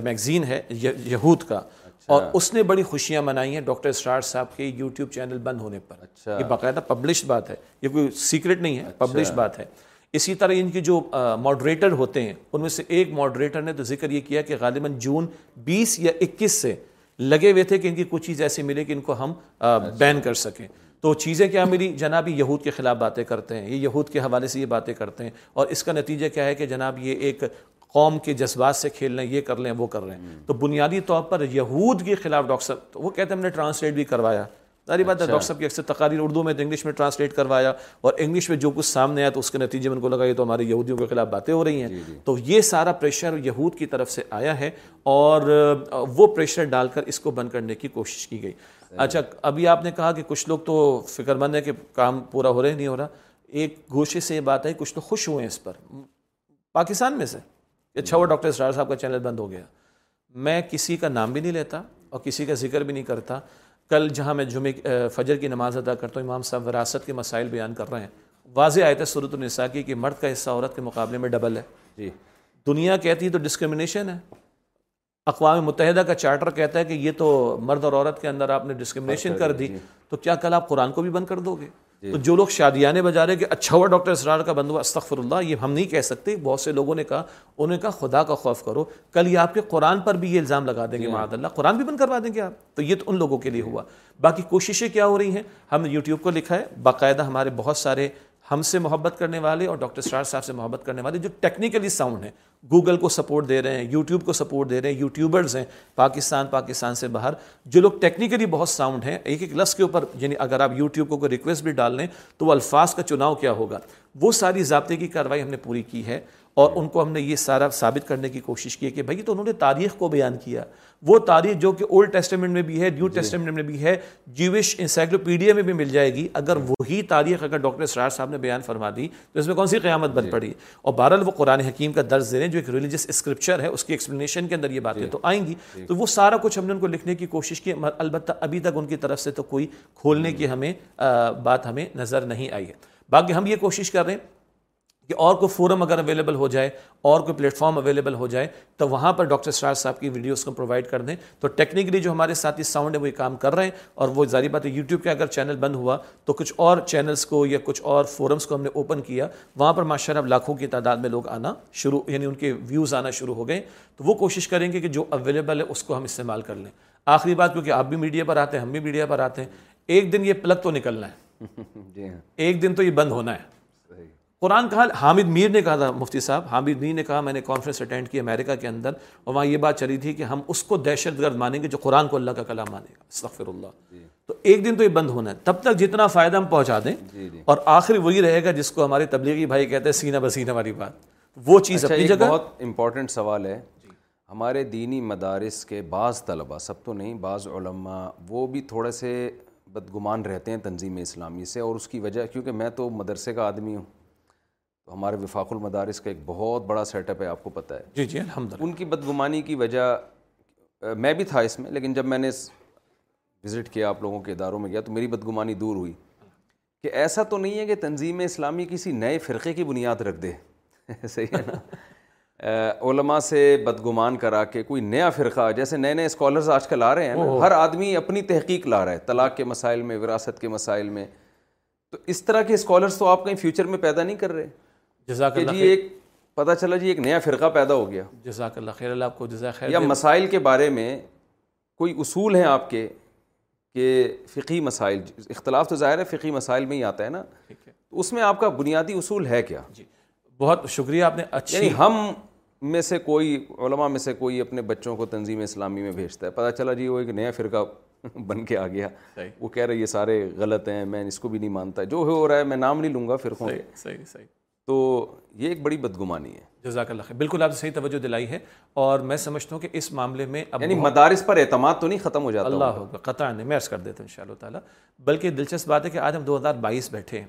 میگزین ہے یہود کا اچھا۔ اور اس نے بڑی خوشیاں منائی ہیں ڈاکٹر اسرار صاحب کے یوٹیوب چینل بند ہونے پر اچھا۔ یہ باقاعدہ پبلش بات ہے یہ کوئی سیکرٹ نہیں ہے اچھا۔ پبلش بات ہے اسی طرح ان کی جو ماڈریٹر ہوتے ہیں ان میں سے ایک ماڈریٹر نے تو ذکر یہ کیا کہ غالباً جون بیس یا اکیس سے لگے ہوئے تھے کہ ان کی کچھ چیز ایسی ملے کہ ان کو ہم بین اچھا۔ کر سکیں تو چیزیں کیا ملی جناب یہود کے خلاف باتیں کرتے ہیں یہ یہود کے حوالے سے یہ باتیں کرتے ہیں اور اس کا نتیجہ کیا ہے کہ جناب یہ ایک قوم کے جذبات سے کھیل لیں یہ کر لیں وہ کر رہے ہیں تو بنیادی طور پر یہود کے خلاف ڈاکٹر وہ کہتے ہیں ہم نے ٹرانسلیٹ بھی کروایا ساری بات ہے اچھا۔ ڈاکٹر صاحب کی اکثر تقاریر اردو میں تو انگلش میں ٹرانسلیٹ کروایا اور انگلش میں جو کچھ سامنے آیا تو اس کے نتیجے میں ان کو لگا یہ تو ہمارے یہودیوں کے خلاف باتیں ہو رہی ہیں جی، جی۔ تو یہ سارا پریشر یہود کی طرف سے آیا ہے اور وہ پریشر ڈال کر اس کو بند کرنے کی کوشش کی گئی اچھا ابھی آپ نے کہا کہ کچھ لوگ تو فکر مند ہے کہ کام پورا ہو رہا نہیں ہو رہا ایک گوشے سے یہ بات ہے کچھ تو خوش ہوئے ہیں اس پر پاکستان میں سے اچھا وہ ڈاکٹر اسرار صاحب کا چینل بند ہو گیا میں کسی کا نام بھی نہیں لیتا اور کسی کا ذکر بھی نہیں کرتا کل جہاں میں جمعے فجر کی نماز ادا کرتا ہوں امام صاحب وراثت کے مسائل بیان کر رہے ہیں واضح آیت ہے صورت النساء کی کہ مرد کا حصہ عورت کے مقابلے میں ڈبل ہے جی دنیا کہتی ہے تو ڈسکرمنیشن ہے اقوام متحدہ کا چارٹر کہتا ہے کہ یہ تو مرد اور عورت کے اندر آپ نے ڈسکرمنیشن ہاں، کر دی جی۔ تو کیا کل آپ قرآن کو بھی بند کر دو گے جی۔ تو جو لوگ شادیانے بجا رہے کہ اچھا ہوا ڈاکٹر اسرار کا ہوا استغفر اللہ یہ ہم نہیں کہہ سکتے بہت سے لوگوں نے کہا انہیں خدا کا خوف کرو کل یہ آپ کے قرآن پر بھی یہ الزام لگا دیں گے جی۔ معد اللہ قرآن بھی بند کروا دیں گے آپ تو یہ تو ان لوگوں کے لیے ہوا باقی کوششیں کیا ہو رہی ہیں ہم نے یوٹیوب کو لکھا ہے باقاعدہ ہمارے بہت سارے ہم سے محبت کرنے والے اور ڈاکٹر سرار صاحب سے محبت کرنے والے جو ٹیکنیکلی ساؤنڈ ہیں گوگل کو سپورٹ دے رہے ہیں یوٹیوب کو سپورٹ دے رہے ہیں یوٹیوبرز ہیں پاکستان پاکستان سے باہر جو لوگ ٹیکنیکلی بہت ساؤنڈ ہیں ایک ایک لفظ کے اوپر یعنی اگر آپ یوٹیوب کو کوئی ریکویسٹ بھی ڈال لیں تو وہ الفاظ کا چناؤ کیا ہوگا وہ ساری ضابطے کی کارروائی ہم نے پوری کی ہے اور ان کو ہم نے یہ سارا ثابت کرنے کی کوشش کی کہ بھائی تو انہوں نے تاریخ کو بیان کیا وہ تاریخ جو کہ اولڈ ٹیسٹیمنٹ میں بھی ہے نیو جی۔ ٹیسٹمنٹ میں بھی ہے جیوش انسائکلوپیڈیا میں بھی مل جائے گی اگر جی۔ وہی تاریخ اگر ڈاکٹر اسرار صاحب نے بیان فرما دی تو اس میں کون سی قیامت بن جی۔ پڑی اور بہرحال وہ قرآن حکیم کا درج رہے ہیں جو ایک ریلیجیس اسکرپچر ہے اس کی ایکسپلینیشن کے اندر یہ باتیں تو آئیں گی تو وہ سارا کچھ ہم نے ان کو لکھنے کی کوشش کی البتہ ابھی تک ان کی طرف سے تو کوئی کھولنے کی ہمیں بات ہمیں نظر نہیں آئی ہے باقی ہم یہ کوشش کر رہے ہیں کہ اور کوئی فورم اگر اویلیبل ہو جائے اور کوئی پلیٹ فارم اویلیبل ہو جائے تو وہاں پر ڈاکٹر سرار صاحب کی ویڈیوز کو پرووائڈ کر دیں تو ٹیکنیکلی جو ہمارے ساتھی ساؤنڈ ہے وہ یہ کام کر رہے ہیں اور وہ ظاہر بات ہے یوٹیوب کے اگر چینل بند ہوا تو کچھ اور چینلز کو یا کچھ اور فورمز کو ہم نے اوپن کیا وہاں پر ماشاء اللہ لاکھوں کی تعداد میں لوگ آنا شروع یعنی ان کے ویوز آنا شروع ہو گئے تو وہ کوشش کریں گے کہ جو اویلیبل ہے اس کو ہم استعمال کر لیں آخری بات کیونکہ آپ بھی میڈیا پر آتے ہیں ہم بھی میڈیا پر آتے ہیں ایک دن یہ پلگ تو نکلنا ہے جی ہاں۔ ایک دن تو یہ بند ہونا ہے قرآن کہا حامد میر نے کہا تھا مفتی صاحب حامد میر نے کہا میں نے کانفرنس اٹینڈ کی امریکہ کے اندر اور وہاں یہ بات چلی تھی کہ ہم اس کو دہشت گرد مانیں گے جو قرآن کو اللہ کا کلام مانے گا استغفر اللہ جی۔ تو ایک دن تو یہ بند ہونا ہے تب تک جتنا فائدہ ہم پہنچا دیں جی، جی۔ اور آخر وہی رہے گا جس کو ہمارے تبلیغی بھائی کہتے ہیں سینہ بسینہ والی بات وہ چیز اچھا، اپنی جگہ بہت امپورٹنٹ سوال ہے ہمارے دینی مدارس کے بعض طلباء سب تو نہیں بعض علماء وہ بھی تھوڑے سے بدگمان رہتے ہیں تنظیم اسلامی سے اور اس کی وجہ کیونکہ میں تو مدرسے کا آدمی ہوں تو ہمارے وفاق المدارس کا ایک بہت بڑا سیٹ اپ ہے آپ کو پتہ ہے جی جی الحمد ان کی بدگمانی کی وجہ میں بھی تھا اس میں لیکن جب میں نے وزٹ کیا آپ لوگوں کے اداروں میں گیا تو میری بدگمانی دور ہوئی کہ ایسا تو نہیں ہے کہ تنظیم اسلامی کسی نئے فرقے کی بنیاد رکھ دے صحیح ہے نا علماء سے بدگمان کرا کے کوئی نیا فرقہ جیسے نئے نئے اسکالرز آج کل آ رہے ہیں ہر آدمی اپنی تحقیق لا رہا ہے طلاق کے مسائل میں وراثت کے مسائل میں تو اس طرح کے اسکالرس تو آپ کہیں فیوچر میں پیدا نہیں کر رہے جزاک جی ایک پتہ چلا جی ایک نیا فرقہ پیدا ہو گیا جزاک اللہ خیر اللہ آپ کو جزاک خیر یا مسائل کے بارے میں کوئی اصول ہیں آپ کے کہ فقی مسائل اختلاف تو ظاہر ہے فقی مسائل میں ہی آتا ہے نا اس میں آپ کا بنیادی اصول ہے کیا جی، بہت شکریہ آپ نے اچھی یعنی ہم میں سے کوئی علماء میں سے کوئی اپنے بچوں کو تنظیم اسلامی میں بھیجتا ہے پتہ چلا جی وہ ایک نیا فرقہ بن کے آ گیا وہ کہہ رہے یہ سارے غلط ہیں میں اس کو بھی نہیں مانتا جو ہو رہا ہے میں نام نہیں لوں گا فرقوں صحیح صحیح تو یہ ایک بڑی بدگمانی ہے جزاک اللہ خیر بالکل آپ سے صحیح توجہ دلائی ہے اور میں سمجھتا ہوں کہ اس معاملے میں یعنی مدارس پر اعتماد تو نہیں ختم ہو جاتا اللہ ہوگا قطع نہیں میں عرض کر دیتا ہوں ان شاء اللہ تعالیٰ بلکہ دلچسپ بات ہے کہ آج ہم دو ہزار بائیس بیٹھے ہیں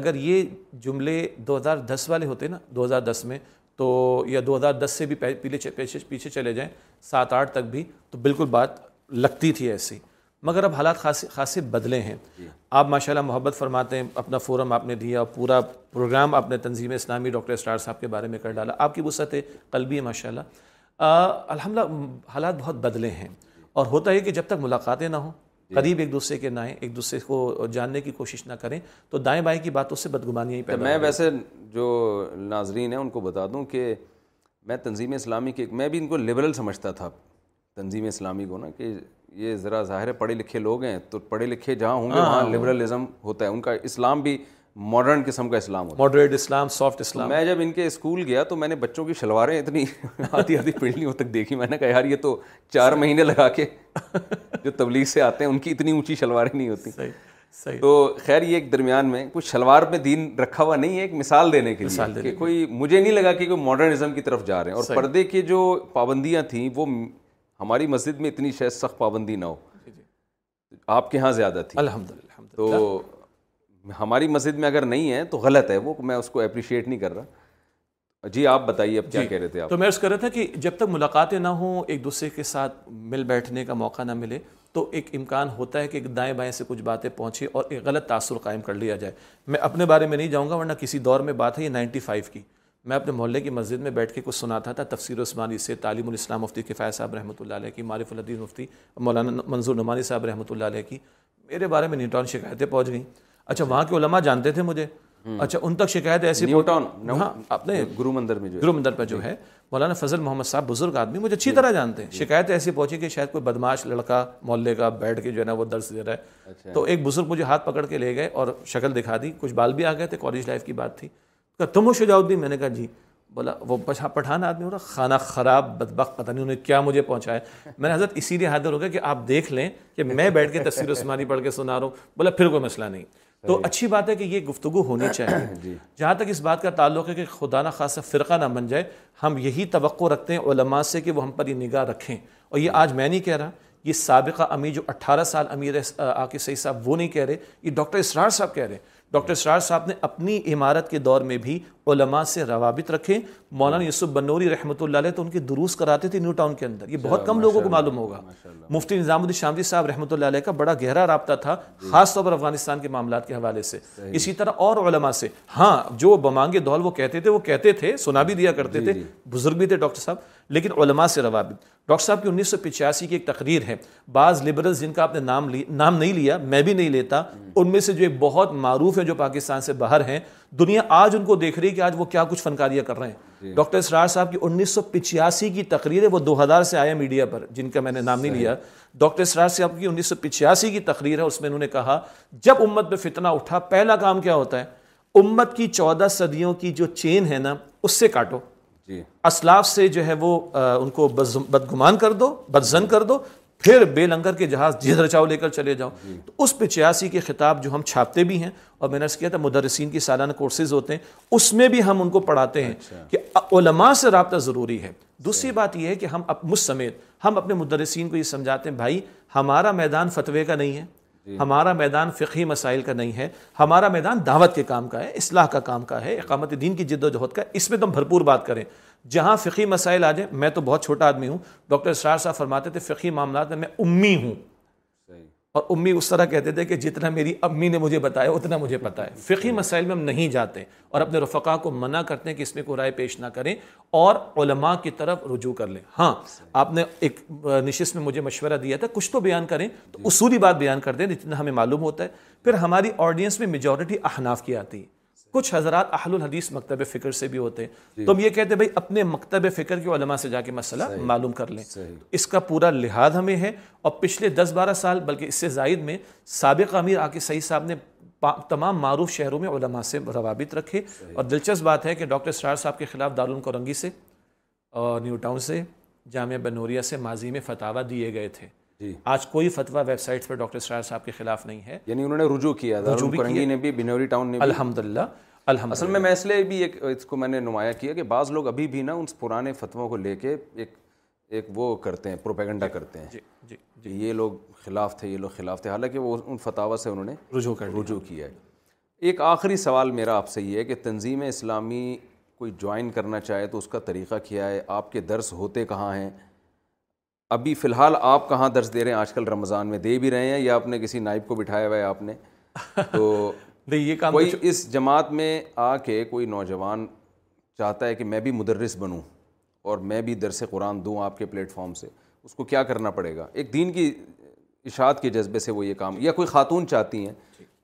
اگر یہ جملے دو ہزار دس والے ہوتے ہیں نا دو ہزار دس میں تو یا دو ہزار دس سے بھی پیچھے چلے جائیں سات آٹھ تک بھی تو بالکل بات لگتی تھی ایسی مگر اب حالات خاصے بدلے ہیں جی۔ آپ ماشاءاللہ محبت فرماتے ہیں اپنا فورم آپ نے دیا پورا پروگرام آپ نے تنظیم اسلامی ڈاکٹر اسٹار صاحب کے بارے میں کر ڈالا آپ کی وسعت قلبی ہے ماشاء اللہ الحمد حالات بہت بدلے ہیں اور ہوتا ہے کہ جب تک ملاقاتیں نہ ہوں جی۔ قریب ایک دوسرے کے آئیں ایک دوسرے کو جاننے کی کوشش نہ کریں تو دائیں بائیں کی باتوں سے بدگمانی پیدا میں ویسے جو ناظرین ہیں ان کو بتا دوں کہ میں تنظیم اسلامی کے میں بھی ان کو لبرل سمجھتا تھا تنظیم اسلامی کو نا کہ یہ ذرا ظاہر ہے پڑھے لکھے لوگ ہیں تو پڑھے لکھے جہاں ہوں گے ہاں، وہاں لبرلزم ہاں۔ ہوتا ہے ان کا اسلام بھی ماڈرن قسم کا اسلام ہوتا ماڈریٹ اسلام سافٹ اسلام میں جب ان کے اسکول گیا تو میں نے بچوں کی شلواریں اتنی آدھی آدھی پنڈلیوں تک دیکھی میں نے کہا یار یہ تو چار مہینے لگا کے جو تبلیغ سے آتے ہیں ان کی اتنی اونچی شلواریں نہیں ہوتی صحیح تو خیر یہ ایک درمیان میں کچھ شلوار میں دین رکھا ہوا نہیں ہے ایک مثال دینے کے لیے کہ کوئی مجھے نہیں لگا کہ کوئی ماڈرنزم کی طرف جا رہے ہیں اور پردے کے جو پابندیاں تھیں وہ ہماری مسجد میں اتنی شاید سخت پابندی نہ ہو جی، جی۔ آپ کے ہاں زیادہ تھی الحمد للہ تو ہماری مسجد میں اگر نہیں ہے تو غلط ہے وہ میں اس کو اپریشیٹ نہیں کر رہا جی آپ بتائیے اب کیا جی، کہہ رہے تھے آپ تو میں اس کر رہا تھا کہ جب تک ملاقاتیں نہ ہوں ایک دوسرے کے ساتھ مل بیٹھنے کا موقع نہ ملے تو ایک امکان ہوتا ہے کہ ایک دائیں بائیں سے کچھ باتیں پہنچیں اور ایک غلط تاثر قائم کر لیا جائے میں اپنے بارے میں نہیں جاؤں گا ورنہ کسی دور میں بات ہے یہ نائنٹی فائیو کی میں اپنے محلے کی مسجد میں بیٹھ کے کچھ سنا تھا تفسیر عثمانی سے تعلیم الاسلام مفتی کفایہ صاحب رحمۃ اللہ علیہ کی معرف الدین مفتی مولانا منظور نعمانی صاحب رحمۃ اللہ علیہ کی میرے بارے میں نیوٹان شکایتیں پہنچ گئیں اچھا وہاں کے علماء جانتے تھے مجھے اچھا ان تک شکایت ایسی ہاں، اپنے گرو مندر میں گرو مندر پہ جو ہے مولانا فضل محمد صاحب بزرگ آدمی مجھے اچھی جی۔ طرح جانتے ہیں جی۔ شکایت ایسی پہنچی کہ شاید کوئی بدماش لڑکا محلے کا بیٹھ کے جو ہے نا وہ درس دے رہا ہے اچھا۔ تو ایک بزرگ مجھے ہاتھ پکڑ کے لے گئے اور شکل دکھا دی کچھ بال بھی آ گئے تھے کالج لائف کی بات تھی کہا تم ہو شجاع الدین میں نے کہا جی بولا وہ پٹھان آدمی ہو رہا کھانا خراب بدبخ پتہ نہیں انہیں کیا مجھے پہنچایا میں نے حضرت اسی لیے حاضر ہو گیا کہ آپ دیکھ لیں کہ میں بیٹھ کے تصویر عثمانی پڑھ کے سنا رہا ہوں بولا پھر کوئی مسئلہ نہیں تو اچھی بات ہے کہ یہ گفتگو ہونی چاہیے جہاں تک اس بات کا تعلق ہے کہ خدا نہ خاصہ فرقہ نہ بن جائے ہم یہی توقع رکھتے ہیں علماء سے کہ وہ ہم پر یہ نگاہ رکھیں اور یہ آج میں نہیں کہہ رہا یہ سابقہ امیر جو اٹھارہ سال امیر ہے آ کے صحیح صاحب وہ نہیں کہہ رہے یہ ڈاکٹر اسرار صاحب کہہ رہے ہیں ڈاکٹر اسرار صاحب نے اپنی عمارت کے دور میں بھی علماء سے روابط رکھے مولانا یوسف بنوری رحمۃ اللہ علیہ تو ان کے دروس کراتے تھے نیو ٹاؤن کے اندر یہ بہت کم لوگوں کو معلوم ہوگا مفتی نظام الدی شامز صاحب رحمۃ اللہ علیہ کا بڑا گہرا رابطہ تھا جی۔ خاص طور پر افغانستان کے معاملات کے حوالے سے اسی طرح اور علماء سے ہاں جو بمانگے دول وہ کہتے تھے وہ کہتے تھے سنا بھی دیا کرتے جی، تھے جی۔ بزرگ بھی تھے ڈاکٹر صاحب لیکن علماء سے روابط ڈاکٹر صاحب کی انیس سو پچاسی کی ایک تقریر ہے بعض لبرلز جن کا آپ نے نام نہیں لیا میں بھی نہیں لیتا ان میں سے جو ایک بہت معروف ہیں جو پاکستان سے باہر ہیں دنیا آج ان کو دیکھ رہی ہے کہ آج وہ کیا کچھ فنکاریاں کر رہے ہیں جی۔ ڈاکٹر اسرار صاحب کی انیس سو پچاسی کی تقریر ہے وہ دو ہزار سے آیا میڈیا پر جن کا میں نے نام نہیں لیا ڈاکٹر اسرار صاحب کی انیس سو پچاسی کی تقریر ہے اس میں انہوں نے کہا جب امت میں فتنہ اٹھا پہلا کام کیا ہوتا ہے امت کی چودہ صدیوں کی جو چین ہے نا اس سے کاٹو جی۔ اسلاف سے جو ہے وہ ان کو بدگمان کر دو بدزن کر دو پھر بے لنگر کے جہاز جدھر رچاؤ لے کر چلے جاؤ جی۔ تو اس پہ چیاسی کے خطاب جو ہم چھاپتے بھی ہیں اور میں نے اس کیا تھا مدرسین کی سالانہ کورسز ہوتے ہیں اس میں بھی ہم ان کو پڑھاتے ہیں اچھا۔ کہ علماء سے رابطہ ضروری ہے دوسری جی۔ بات یہ ہے کہ ہم مجھ سمیت ہم اپنے مدرسین کو یہ سمجھاتے ہیں بھائی ہمارا میدان فتوے کا نہیں ہے جی۔ ہمارا میدان فقہی مسائل کا نہیں ہے ہمارا میدان دعوت کے کام کا ہے اصلاح کا کام کا ہے اقامت دین کی جد و جہد کا ہے اس میں تم بھرپور بات کریں جہاں فقہی مسائل آ جائیں میں تو بہت چھوٹا آدمی ہوں ڈاکٹر اسرار صاحب فرماتے تھے فقہی معاملات میں میں امی ہوں اور امی اس طرح کہتے تھے کہ جتنا میری امی نے مجھے بتایا اتنا مجھے پتہ ہے فقی مسائل میں ہم نہیں جاتے اور اپنے رفقا کو منع کرتے ہیں کہ اس میں کوئی رائے پیش نہ کریں اور علماء کی طرف رجوع کر لیں ہاں آپ نے ایک نشست میں مجھے مشورہ دیا تھا کچھ تو بیان کریں تو اصولی بات بیان کر دیں جتنا ہمیں معلوم ہوتا ہے پھر ہماری آڈینس میں میجورٹی احناف کی آتی ہے کچھ حضرات احل الحدیث مکتب فکر سے بھی ہوتے ہیں جی۔ تو ہم یہ کہتے ہیں بھائی اپنے مکتب فکر کے علماء سے جا کے مسئلہ معلوم کر لیں اس کا پورا لحاظ ہمیں ہے اور پچھلے دس بارہ سال بلکہ اس سے زائد میں سابق امیر آکی صحیح صاحب نے تمام معروف شہروں میں علماء سے روابط رکھے اور دلچسپ بات ہے کہ ڈاکٹر سرار صاحب کے خلاف کورنگی سے اور نیو ٹاؤن سے جامعہ بنوریا سے ماضی میں فتاوہ دیے گئے تھے جی آج کوئی فتویٰ ویب سائٹ پہ ڈاکٹر شراج صاحب کے خلاف نہیں ہے یعنی انہوں نے رجوع کیا رجوع بھی بھی نے ٹاؤن نے الحمد للہ اصل میں میں اس لیے بھی ایک اس کو میں نے نمایاں کیا کہ بعض لوگ ابھی بھی نا ان پرانے فتووں کو لے کے ایک ایک وہ کرتے ہیں پروپیگنڈا جی، کرتے ہیں جی،, جی،, جی یہ لوگ خلاف تھے یہ لوگ خلاف تھے حالانکہ وہ ان فتاوہ سے انہوں نے رجوع کیا ہے ایک آخری سوال میرا آپ سے یہ ہے کہ تنظیم اسلامی کوئی جوائن کرنا چاہے تو اس کا طریقہ کیا ہے آپ کے درس ہوتے کہاں ہیں ابھی فی الحال آپ کہاں درس دے رہے ہیں آج کل رمضان میں دے بھی رہے ہیں یا آپ نے کسی نائب کو بٹھایا ہوا ہے آپ نے تو نہیں یہ کام اس جماعت میں آ کے کوئی نوجوان چاہتا ہے کہ میں بھی مدرس بنوں اور میں بھی درس قرآن دوں آپ کے پلیٹ فارم سے اس کو کیا کرنا پڑے گا ایک دین کی اشاعت کے جذبے سے وہ یہ کام یا کوئی خاتون چاہتی ہیں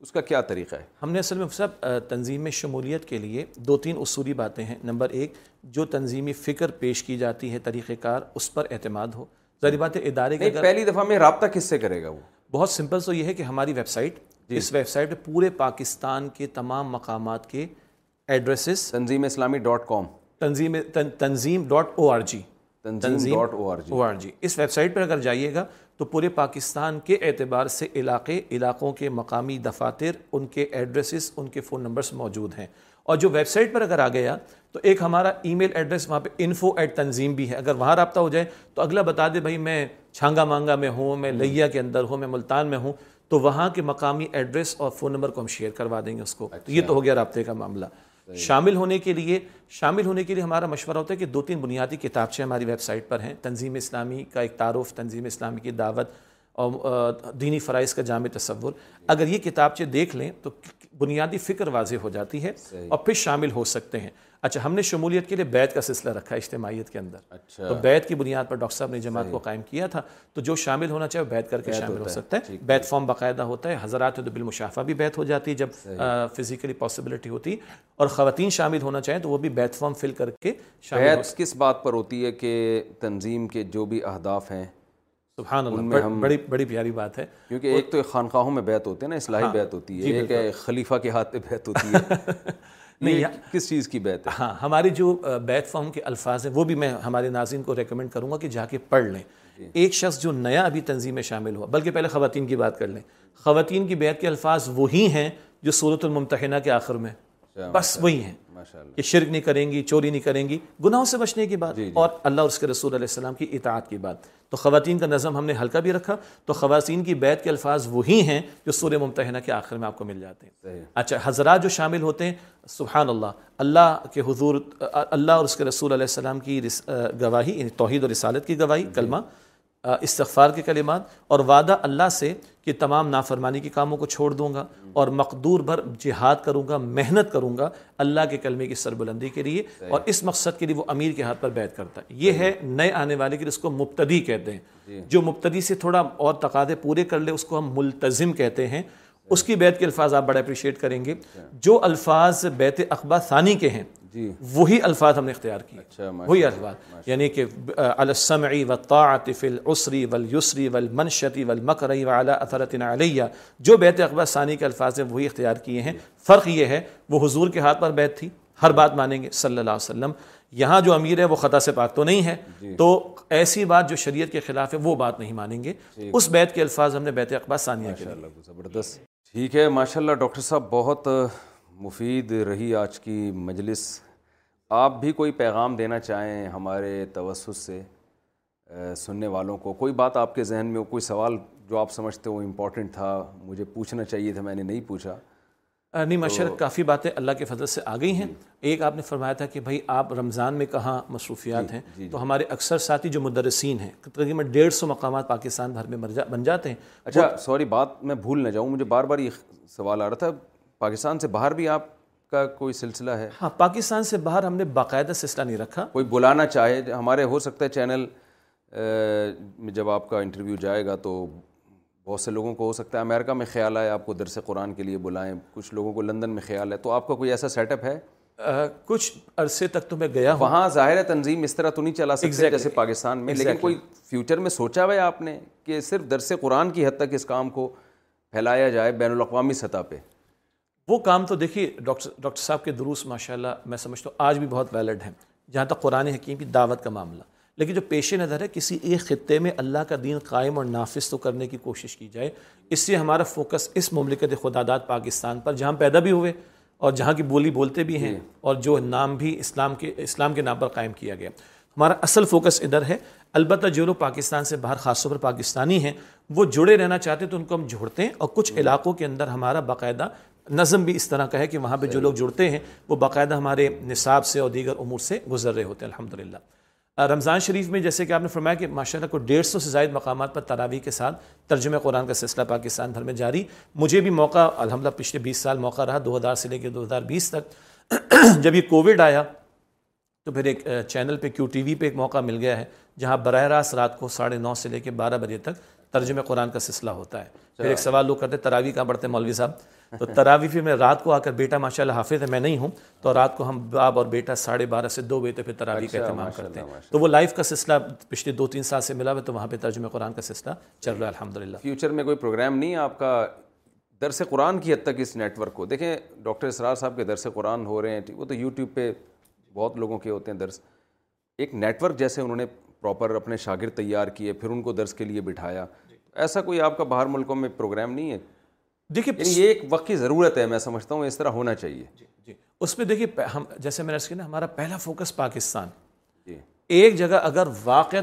اس کا کیا طریقہ ہے ہم نے اصل میں صاحب تنظیم شمولیت کے لیے دو تین اصولی باتیں ہیں نمبر ایک جو تنظیمی فکر پیش کی جاتی ہے طریقہ کار اس پر اعتماد ہو ظاہر بات ہے ادارے کے پہلی دفعہ میں رابطہ کس سے کرے گا وہ بہت سمپل سو یہ ہے کہ ہماری ویب سائٹ جی۔ اس ویب سائٹ پہ پورے پاکستان کے تمام مقامات کے ایڈریسز تنظیم اسلامی ڈاٹ کام تنظیم تنظیم dot O R G Tanzeem dot O R G O R G اس ویب سائٹ پر اگر جائیے گا تو پورے پاکستان کے اعتبار سے علاقے علاقوں کے مقامی دفاتر ان کے ایڈریسز ان کے فون نمبرس موجود ہیں اور جو ویب سائٹ پر اگر آ گیا تو ایک ہمارا ای میل ایڈریس وہاں پہ انفو ایٹ تنظیم بھی ہے اگر وہاں رابطہ ہو جائے تو اگلا بتا دے بھائی میں چھانگا مانگا میں ہوں میں لیہ کے اندر ہوں میں ملتان میں ہوں تو وہاں کے مقامی ایڈریس اور فون نمبر کو ہم شیئر کروا دیں گے اس کو اچھا۔ یہ تو ہو گیا رابطے کا معاملہ شامل ہونے کے لیے شامل ہونے کے لیے ہمارا مشورہ ہوتا ہے کہ دو تین بنیادی کتابچیں ہماری ویب سائٹ پر ہیں تنظیم اسلامی کا ایک تعارف تنظیم اسلامی کی دعوت اور دینی فرائض کا جامع تصور اگر یہ کتابچیں دیکھ لیں تو بنیادی فکر واضح ہو جاتی ہے اور پھر شامل ہو سکتے ہیں اچھا ہم نے شمولیت کے لیے بیت کا سلسلہ رکھا ہے اجتماعیت کے اندر اچھا۔ تو بیت کی بنیاد پر ڈاکٹر صاحب نے جماعت کو قائم کیا تھا تو جو شامل ہونا چاہے وہ بیت کر کے شامل ہو سکتا ہے بیت فارم باقاعدہ ہوتا ہے حضرات تو بالمشافہ بھی بیت ہو جاتی ہے جب فزیکلی پاسبلٹی ہوتی اور خواتین شامل ہونا چاہیں تو وہ بھی بیت فارم فل کر کے شامل شاید کس بات پر ہوتی ہے کہ تنظیم کے جو بھی اہداف ہیں سبحان اللہ بڑ ہم بڑی بڑی پیاری بات ہے کیونکہ ایک تو خانقاہوں میں بیعت ہوتے ہیں نا اصلاحی ہاں بیعت ہوتی ہے جی ایک خلیفہ کے ہاتھ پہ بیعت ہوتی ہے نہیں کس چیز کی بیعت ہے ہاں ہماری جو بیت فارم کے الفاظ ہیں وہ بھی میں ہمارے ناظرین کو ریکمینڈ کروں گا کہ جا کے پڑھ لیں جی۔ ایک شخص جو نیا ابھی تنظیم میں شامل ہوا بلکہ پہلے خواتین کی بات کر لیں خواتین کی بیعت کے الفاظ وہی ہیں جو صورت الممتحنہ کے آخر میں اچھا، بس وہی ہیں شرک نہیں کریں گی چوری نہیں کریں گی گناہوں سے بچنے کی بات بات جی، اور جی۔ اور اللہ اس کے رسول علیہ السلام کی کی اطاعت تو خواتین کا نظم ہم نے ہلکا بھی رکھا تو خواتین کی بیت کے الفاظ وہی ہیں جو سورہ ممتحنہ کے آخر میں آپ کو مل جاتے ہیں اچھا حضرات جو شامل ہوتے ہیں سبحان اللہ اللہ کے حضور اللہ اور اس کے رسول علیہ السلام کی گواہی یعنی توحید اور رسالت کی گواہی کلمہ استغفار کے کلمات اور وعدہ اللہ سے کہ تمام نافرمانی کے کاموں کو چھوڑ دوں گا اور مقدور بھر جہاد کروں گا محنت کروں گا اللہ کے کلمے کی سربلندی کے لیے اور اس مقصد کے لیے وہ امیر کے ہاتھ پر بیعت کرتا ہے یہ ہے نئے آنے والے کے لیے اس کو مبتدی کہتے ہیں جی۔ جو مبتدی سے تھوڑا اور تقاضے پورے کر لے اس کو ہم ملتظم کہتے ہیں اس کی بیت کے الفاظ آپ بڑا اپریشیٹ کریں گے جو الفاظ بیت اقبا ثانی کے ہیں جی وہی الفاظ ہم نے اختیار کیے اچھا، وہی الفاظ یعنی کہ السمعی علیہ جو بیت اخبار ثانی کے الفاظ ہیں وہی اختیار کیے ہیں جی۔ فرق یہ ہے وہ حضور کے ہاتھ پر بیت تھی ہر بات مانیں گے صلی اللہ علیہ وسلم یہاں جو امیر ہے وہ خطا سے پاک تو نہیں ہے جی۔ تو ایسی بات جو شریعت کے خلاف ہے وہ بات نہیں مانیں گے جی۔ اس بیت کے الفاظ ہم نے بیت اخبار ثانیہ کے زبردست ٹھیک ہے ماشاء اللہ ڈاکٹر صاحب بہت مفید رہی آج کی مجلس آپ بھی کوئی پیغام دینا چاہیں ہمارے توسط سے سننے والوں کو کوئی بات آپ کے ذہن میں کوئی سوال جو آپ سمجھتے ہو وہ امپورٹنٹ تھا مجھے پوچھنا چاہیے تھا میں نے نہیں پوچھا نہیں مشرق کافی باتیں اللہ کے فضل سے آ گئی ہیں جی۔ ایک آپ نے فرمایا تھا کہ بھائی آپ رمضان میں کہاں مصروفیات جی، ہیں جی، تو ہمارے اکثر ساتھی جو مدرسین ہیں تقریباً ڈیڑھ سو مقامات پاکستان بھر میں بن جاتے ہیں اچھا سوری بات میں بھول نہ جاؤں مجھے بار بار یہ سوال آ رہا تھا پاکستان سے باہر بھی آپ کا کوئی سلسلہ ہے ہاں پاکستان سے باہر ہم نے باقاعدہ سلسلہ نہیں رکھا کوئی بلانا چاہے ہمارے ہو سکتا ہے چینل میں جب آپ کا انٹرویو جائے گا تو بہت سے لوگوں کو ہو سکتا ہے امریکہ میں خیال آئے آپ کو درس قرآن کے لیے بلائیں کچھ لوگوں کو لندن میں خیال ہے تو آپ کا کوئی ایسا سیٹ اپ ہے کچھ عرصے تک تو میں گیا ہوں وہاں ظاہر تنظیم اس طرح تو نہیں چلا سکتے جیسے پاکستان میں لیکن کوئی فیوچر میں سوچا ہوا ہے آپ نے کہ صرف درس قرآن کی حد تک اس کام کو پھیلایا جائے بین الاقوامی سطح پہ وہ کام تو دیکھیے ڈاکٹر ڈاکٹر صاحب کے دروس ماشاء اللہ میں سمجھتا ہوں آج بھی بہت ویلڈ ہیں جہاں تک قرآن حکیم کی دعوت کا معاملہ لیکن جو پیش نظر ہے کسی ایک خطے میں اللہ کا دین قائم اور نافذ تو کرنے کی کوشش کی جائے اس سے ہمارا فوکس اس مملکت خدادات پاکستان پر جہاں پیدا بھی ہوئے اور جہاں کی بولی بولتے بھی ہیں جی۔ اور جو نام بھی اسلام کے اسلام کے نام پر قائم کیا گیا ہمارا اصل فوکس ادھر ہے البتہ جو لوگ پاکستان سے باہر خاص طور پر پاکستانی ہیں وہ جڑے رہنا چاہتے ہیں تو ان کو ہم جھوڑتے ہیں اور کچھ علاقوں کے اندر ہمارا باقاعدہ نظم بھی اس طرح کا ہے کہ وہاں پہ جو لوگ جڑتے ہیں وہ باقاعدہ ہمارے نصاب سے اور دیگر امور سے گزر رہے ہوتے ہیں الحمد رمضان شریف میں جیسے کہ آپ نے فرمایا کہ ماشاء اللہ کو ڈیڑھ سو سے زائد مقامات پر تراوی کے ساتھ ترجمہ قرآن کا سلسلہ پاکستان بھر میں جاری مجھے بھی موقع الحمد للہ پچھلے بیس سال موقع رہا دو ہزار سے لے کے دو ہزار بیس تک جب یہ کووڈ آیا تو پھر ایک چینل پہ کیو ٹی وی پہ ایک موقع مل گیا ہے جہاں براہ راست رات کو ساڑھے نو سے لے کے بارہ بجے تک ترجمہ قرآن کا سلسلہ ہوتا ہے پھر ایک سوال لوگ کرتے تراوی تراویح کہاں بڑھتے مولوی صاحب تو تراوی پھر میں رات کو آ کر بیٹا ماشاء اللہ حافظ ہے میں نہیں ہوں تو رات کو ہم باپ اور بیٹا ساڑھے بارہ سے دو بجے تک پھر اچھا، اہتمام کرتے ہیں تو وہ لائف کا سلسلہ پچھلے دو تین سال سے ملا ہوا تو وہاں پہ ترجمہ قرآن کا سلسلہ چل رہا ہے الحمد للہ فیوچر میں کوئی پروگرام نہیں ہے آپ کا درس قرآن کی حد تک اس نیٹ ورک کو دیکھیں ڈاکٹر اسرار صاحب کے درس قرآن ہو رہے ہیں وہ تو یوٹیوب پہ بہت لوگوں کے ہوتے ہیں درس ایک نیٹ ورک جیسے انہوں نے پراپر اپنے شاگرد تیار کیے پھر ان کو درس کے لیے بٹھایا ایسا کوئی آپ کا باہر ملکوں میں پروگرام نہیں ہے دیکھیے یعنی یہ ایک وقت کی ضرورت ہے میں سمجھتا ہوں اس طرح ہونا چاہیے جی جی اس پہ دیکھیے ہم جیسے میں نے سنا ہمارا پہلا فوکس پاکستان ایک جگہ اگر واقع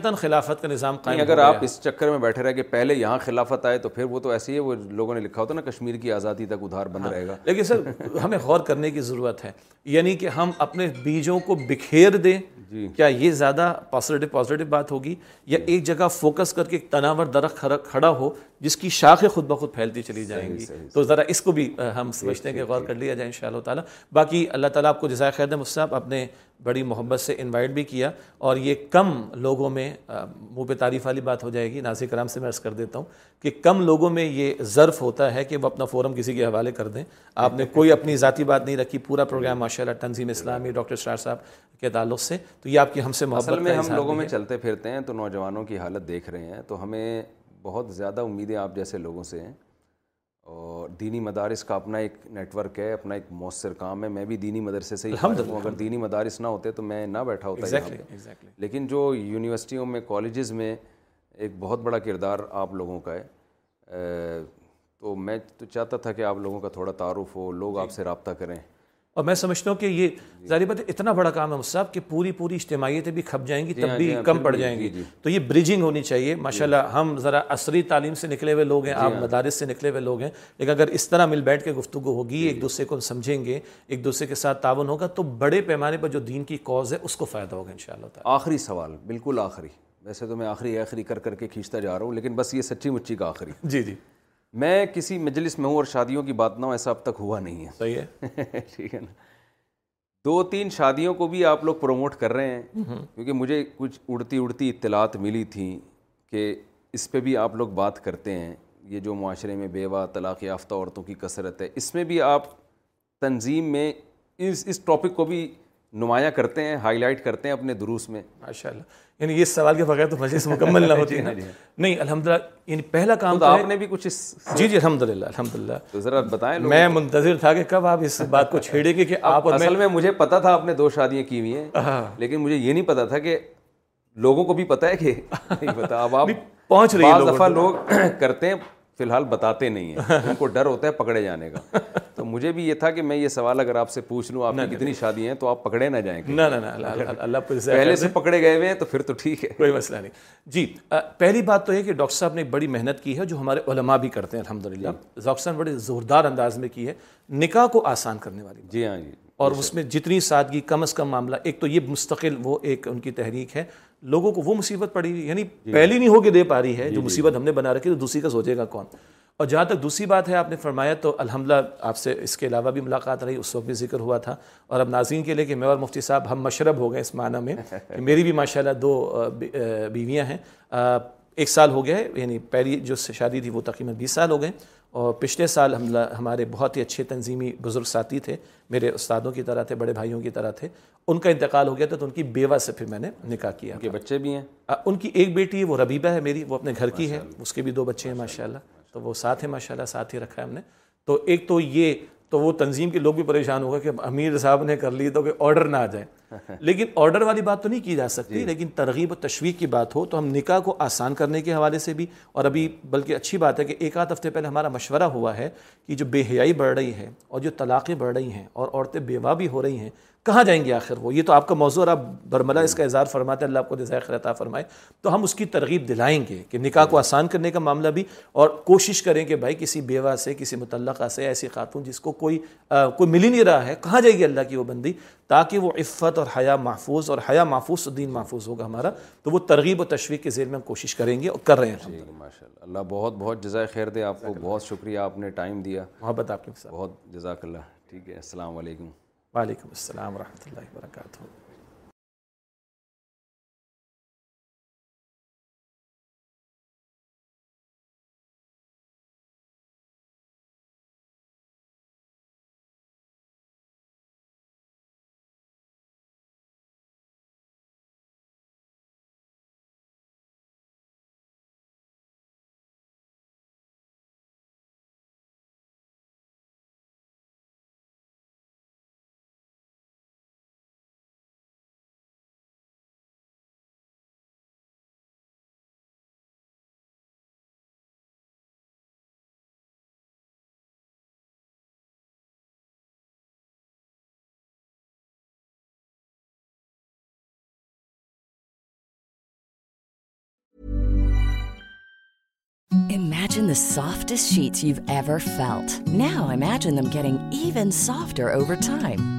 میں بیٹھے رہے کہ پہلے یہاں خلافت آئے تو پھر وہ تو ایسے ہی وہ لوگوں نے لکھا ہوتا نا کشمیر کی آزادی تک ادھار بند ہاں، رہے گا لیکن سر ہمیں غور کرنے کی ضرورت ہے یعنی کہ ہم اپنے بیجوں کو بکھیر دیں جی۔ کیا یہ زیادہ پازیٹو بات ہوگی یا جی۔ ایک جگہ فوکس کر کے ایک تناور درخت کھڑا ہو جس کی شاخیں خود بخود پھیلتی چلی جائیں گی تو ذرا اس کو بھی ہم سمجھتے ہیں کہ غور کر لیا جائے ان شاء اللہ تعالیٰ باقی اللہ تعالیٰ آپ کو جزائے خیر دے اپنے بڑی محبت سے انوائٹ بھی کیا اور یہ کم لوگوں میں منہ پہ تعریف والی بات ہو جائے گی ناظر کرام سے میں عرض کر دیتا ہوں کہ کم لوگوں میں یہ ظرف ہوتا ہے کہ وہ اپنا فورم کسی کے حوالے کر دیں آپ نے کوئی اپنی ذاتی بات نہیں رکھی پورا پروگرام ماشاء اللہ تنظیم اسلامی ڈاکٹر شرار صاحب کے تعلق سے تو یہ آپ کی ہم سے محبت میں ہم لوگوں میں چلتے پھرتے ہیں تو نوجوانوں کی حالت دیکھ رہے ہیں تو ہمیں بہت زیادہ امیدیں آپ جیسے لوگوں سے ہیں اور دینی مدارس کا اپنا ایک نیٹ ورک ہے اپنا ایک مؤثر کام ہے میں بھی دینی مدرسے سے ہی ہوں اگر دینی مدارس نہ ہوتے تو میں نہ بیٹھا ہوتا exactly, exactly. لیکن جو یونیورسٹیوں میں کالجز میں ایک بہت بڑا کردار آپ لوگوں کا ہے تو میں تو چاہتا تھا کہ آپ لوگوں کا تھوڑا تعارف ہو لوگ جی۔ آپ سے رابطہ کریں اور میں سمجھتا ہوں کہ یہ جی۔ ظاہر بات اتنا بڑا کام ہے صاحب کہ پوری پوری اجتماعیتیں بھی کھپ جائیں گی جی تب ہاں، بھی جی ہاں، کم پڑ جائیں گی تو یہ بریجنگ ہونی چاہیے ماشاءاللہ ہم ذرا عصری تعلیم سے نکلے ہوئے لوگ ہیں آپ ہاں۔ مدارس سے نکلے ہوئے لوگ ہیں لیکن اگر اس طرح مل بیٹھ کے گفتگو ہوگی ایک دوسرے کو سمجھیں گے ایک دوسرے کے ساتھ تعاون ہوگا تو بڑے پیمانے پر جو دین کی کوز ہے اس کو فائدہ ہوگا ان شاء اللہ آخری سوال بالکل آخری ویسے تو میں آخری آخری کر کر کے کھینچتا جا رہا ہوں لیکن بس یہ سچی مچی کا آخری جی جی میں کسی مجلس میں ہوں اور شادیوں کی بات نہ ہوں ایسا اب تک ہوا نہیں ہے صحیح ہے ٹھیک ہے نا دو تین شادیوں کو بھی آپ لوگ پروموٹ کر رہے ہیں کیونکہ مجھے کچھ اڑتی اڑتی اطلاعات ملی تھیں کہ اس پہ بھی آپ لوگ بات کرتے ہیں یہ جو معاشرے میں بیوہ طلاق یافتہ عورتوں کی کثرت ہے اس میں بھی آپ تنظیم میں اس اس ٹاپک کو بھی نمایاں کرتے ہیں ہائی لائٹ کرتے ہیں اپنے دروس میں ماشاء اللہ یعنی یہ سوال کے بغیر تو مجلس مکمل نہ جی، ہوتی ہے جی، جی۔ نہیں الحمد للہ یعنی پہلا کام تو آپ نے بھی کچھ جی جی الحمد للہ الحمد للہ تو ذرا بتائیں میں منتظر تھا کہ کب آپ اس بات کو چھیڑیں گے کہ آپ اصل میں مجھے پتا تھا آپ نے دو شادیاں کی ہوئی ہیں ہاں۔ لیکن مجھے یہ نہیں پتا تھا کہ لوگوں کو بھی پتا ہے کہ نہیں پتا اب آپ پہنچ رہی ہے دفعہ لوگ کرتے ہیں فی الحال بتاتے نہیں ہیں ان کو ڈر ہوتا ہے پکڑے جانے کا تو مجھے بھی یہ تھا کہ میں یہ سوال اگر آپ سے پوچھ لوں آپ نے کتنی شادی ہیں تو آپ پکڑے نہ جائیں نہ اللہ پہلے سے پکڑے گئے ہوئے ہیں تو پھر تو ٹھیک ہے کوئی مسئلہ نہیں جی پہلی بات تو یہ کہ ڈاکٹر صاحب نے بڑی محنت کی ہے جو ہمارے علماء بھی کرتے ہیں الحمد للہ جی۔ ڈاکٹر صاحب نے بڑے زوردار انداز میں کی ہے نکاح کو آسان کرنے والی جی ہاں جی اور جی اس میں جتنی سادگی کم از کم معاملہ ایک تو یہ مستقل وہ ایک ان کی تحریک ہے لوگوں کو وہ مصیبت پڑی ہوئی یعنی جی۔ پہلی نہیں ہو کے دے پا رہی ہے جی، جو جی۔ مصیبت ہم نے بنا رکھی تو دوسری کا سوچے گا کون اور جہاں تک دوسری بات ہے آپ نے فرمایا تو الحمد آپ سے اس کے علاوہ بھی ملاقات رہی اس وقت بھی ذکر ہوا تھا اور اب ناظرین کے لئے کہ میں اور مفتی صاحب ہم مشرب ہو گئے اس معنی میں میری بھی ماشاء اللہ دو بیویاں ہیں ایک سال ہو گیا ہے یعنی پہلی جو شادی تھی وہ تقریباً بیس سال ہو گئے اور پچھلے سال ہمارے بہت ہی اچھے تنظیمی بزرگ ساتھی تھے میرے استادوں کی طرح تھے بڑے بھائیوں کی طرح تھے ان کا انتقال ہو گیا تھا تو ان کی بیوہ سے پھر میں نے نکاح کیا ان کے بچے بھی ہیں ان کی ایک بیٹی وہ ربیبہ ہے میری وہ اپنے گھر کی ہے اس کے بھی دو بچے ہیں ماشاءاللہ تو وہ ساتھ ہیں ماشاءاللہ ساتھ ہی رکھا ہے ہم نے تو ایک تو یہ تو وہ تنظیم کے لوگ بھی پریشان ہوگا کہ امیر صاحب نے کر لی تو کہ آرڈر نہ آ جائے لیکن آرڈر والی بات تو نہیں کی جا سکتی جی۔ لیکن ترغیب و تشویق کی بات ہو تو ہم نکاح کو آسان کرنے کے حوالے سے بھی اور ابھی بلکہ اچھی بات ہے کہ ایک آدھ ہفتے پہلے ہمارا مشورہ ہوا ہے کہ جو بے حیائی بڑھ رہی ہے اور جو طلاقیں بڑھ رہی ہیں اور عورتیں بیوہ بھی ہو رہی ہیں کہاں جائیں گے آخر وہ یہ تو آپ کا موضوع اور آپ برملہ اس کا اظہار فرماتے ہیں اللہ آپ کو خیر عطا فرمائے تو ہم اس کی ترغیب دلائیں گے کہ نکاح کو آسان کرنے کا معاملہ بھی اور کوشش کریں کہ بھائی کسی بیوہ سے کسی متعلقہ سے ایسی خاتون جس کو کوئی کوئی ملی نہیں رہا ہے کہاں جائے گی اللہ کی وہ بندی تاکہ وہ عفت اور حیا محفوظ اور حیا محفوظ تو دین محفوظ ہوگا ہمارا تو وہ ترغیب و تشویق کے زیر میں کوشش کریں گے اور کر رہے ہیں جی، ماشاء اللہ اللہ بہت بہت خیر دے آپ کو بہت شکریہ آپ نے ٹائم دیا محبت آپ کے ساتھ بہت جزاک اللہ ٹھیک ہے السلام علیکم وعلیکم السلام ورحمۃ اللہ وبرکاتہ imagine soft now imagine even softer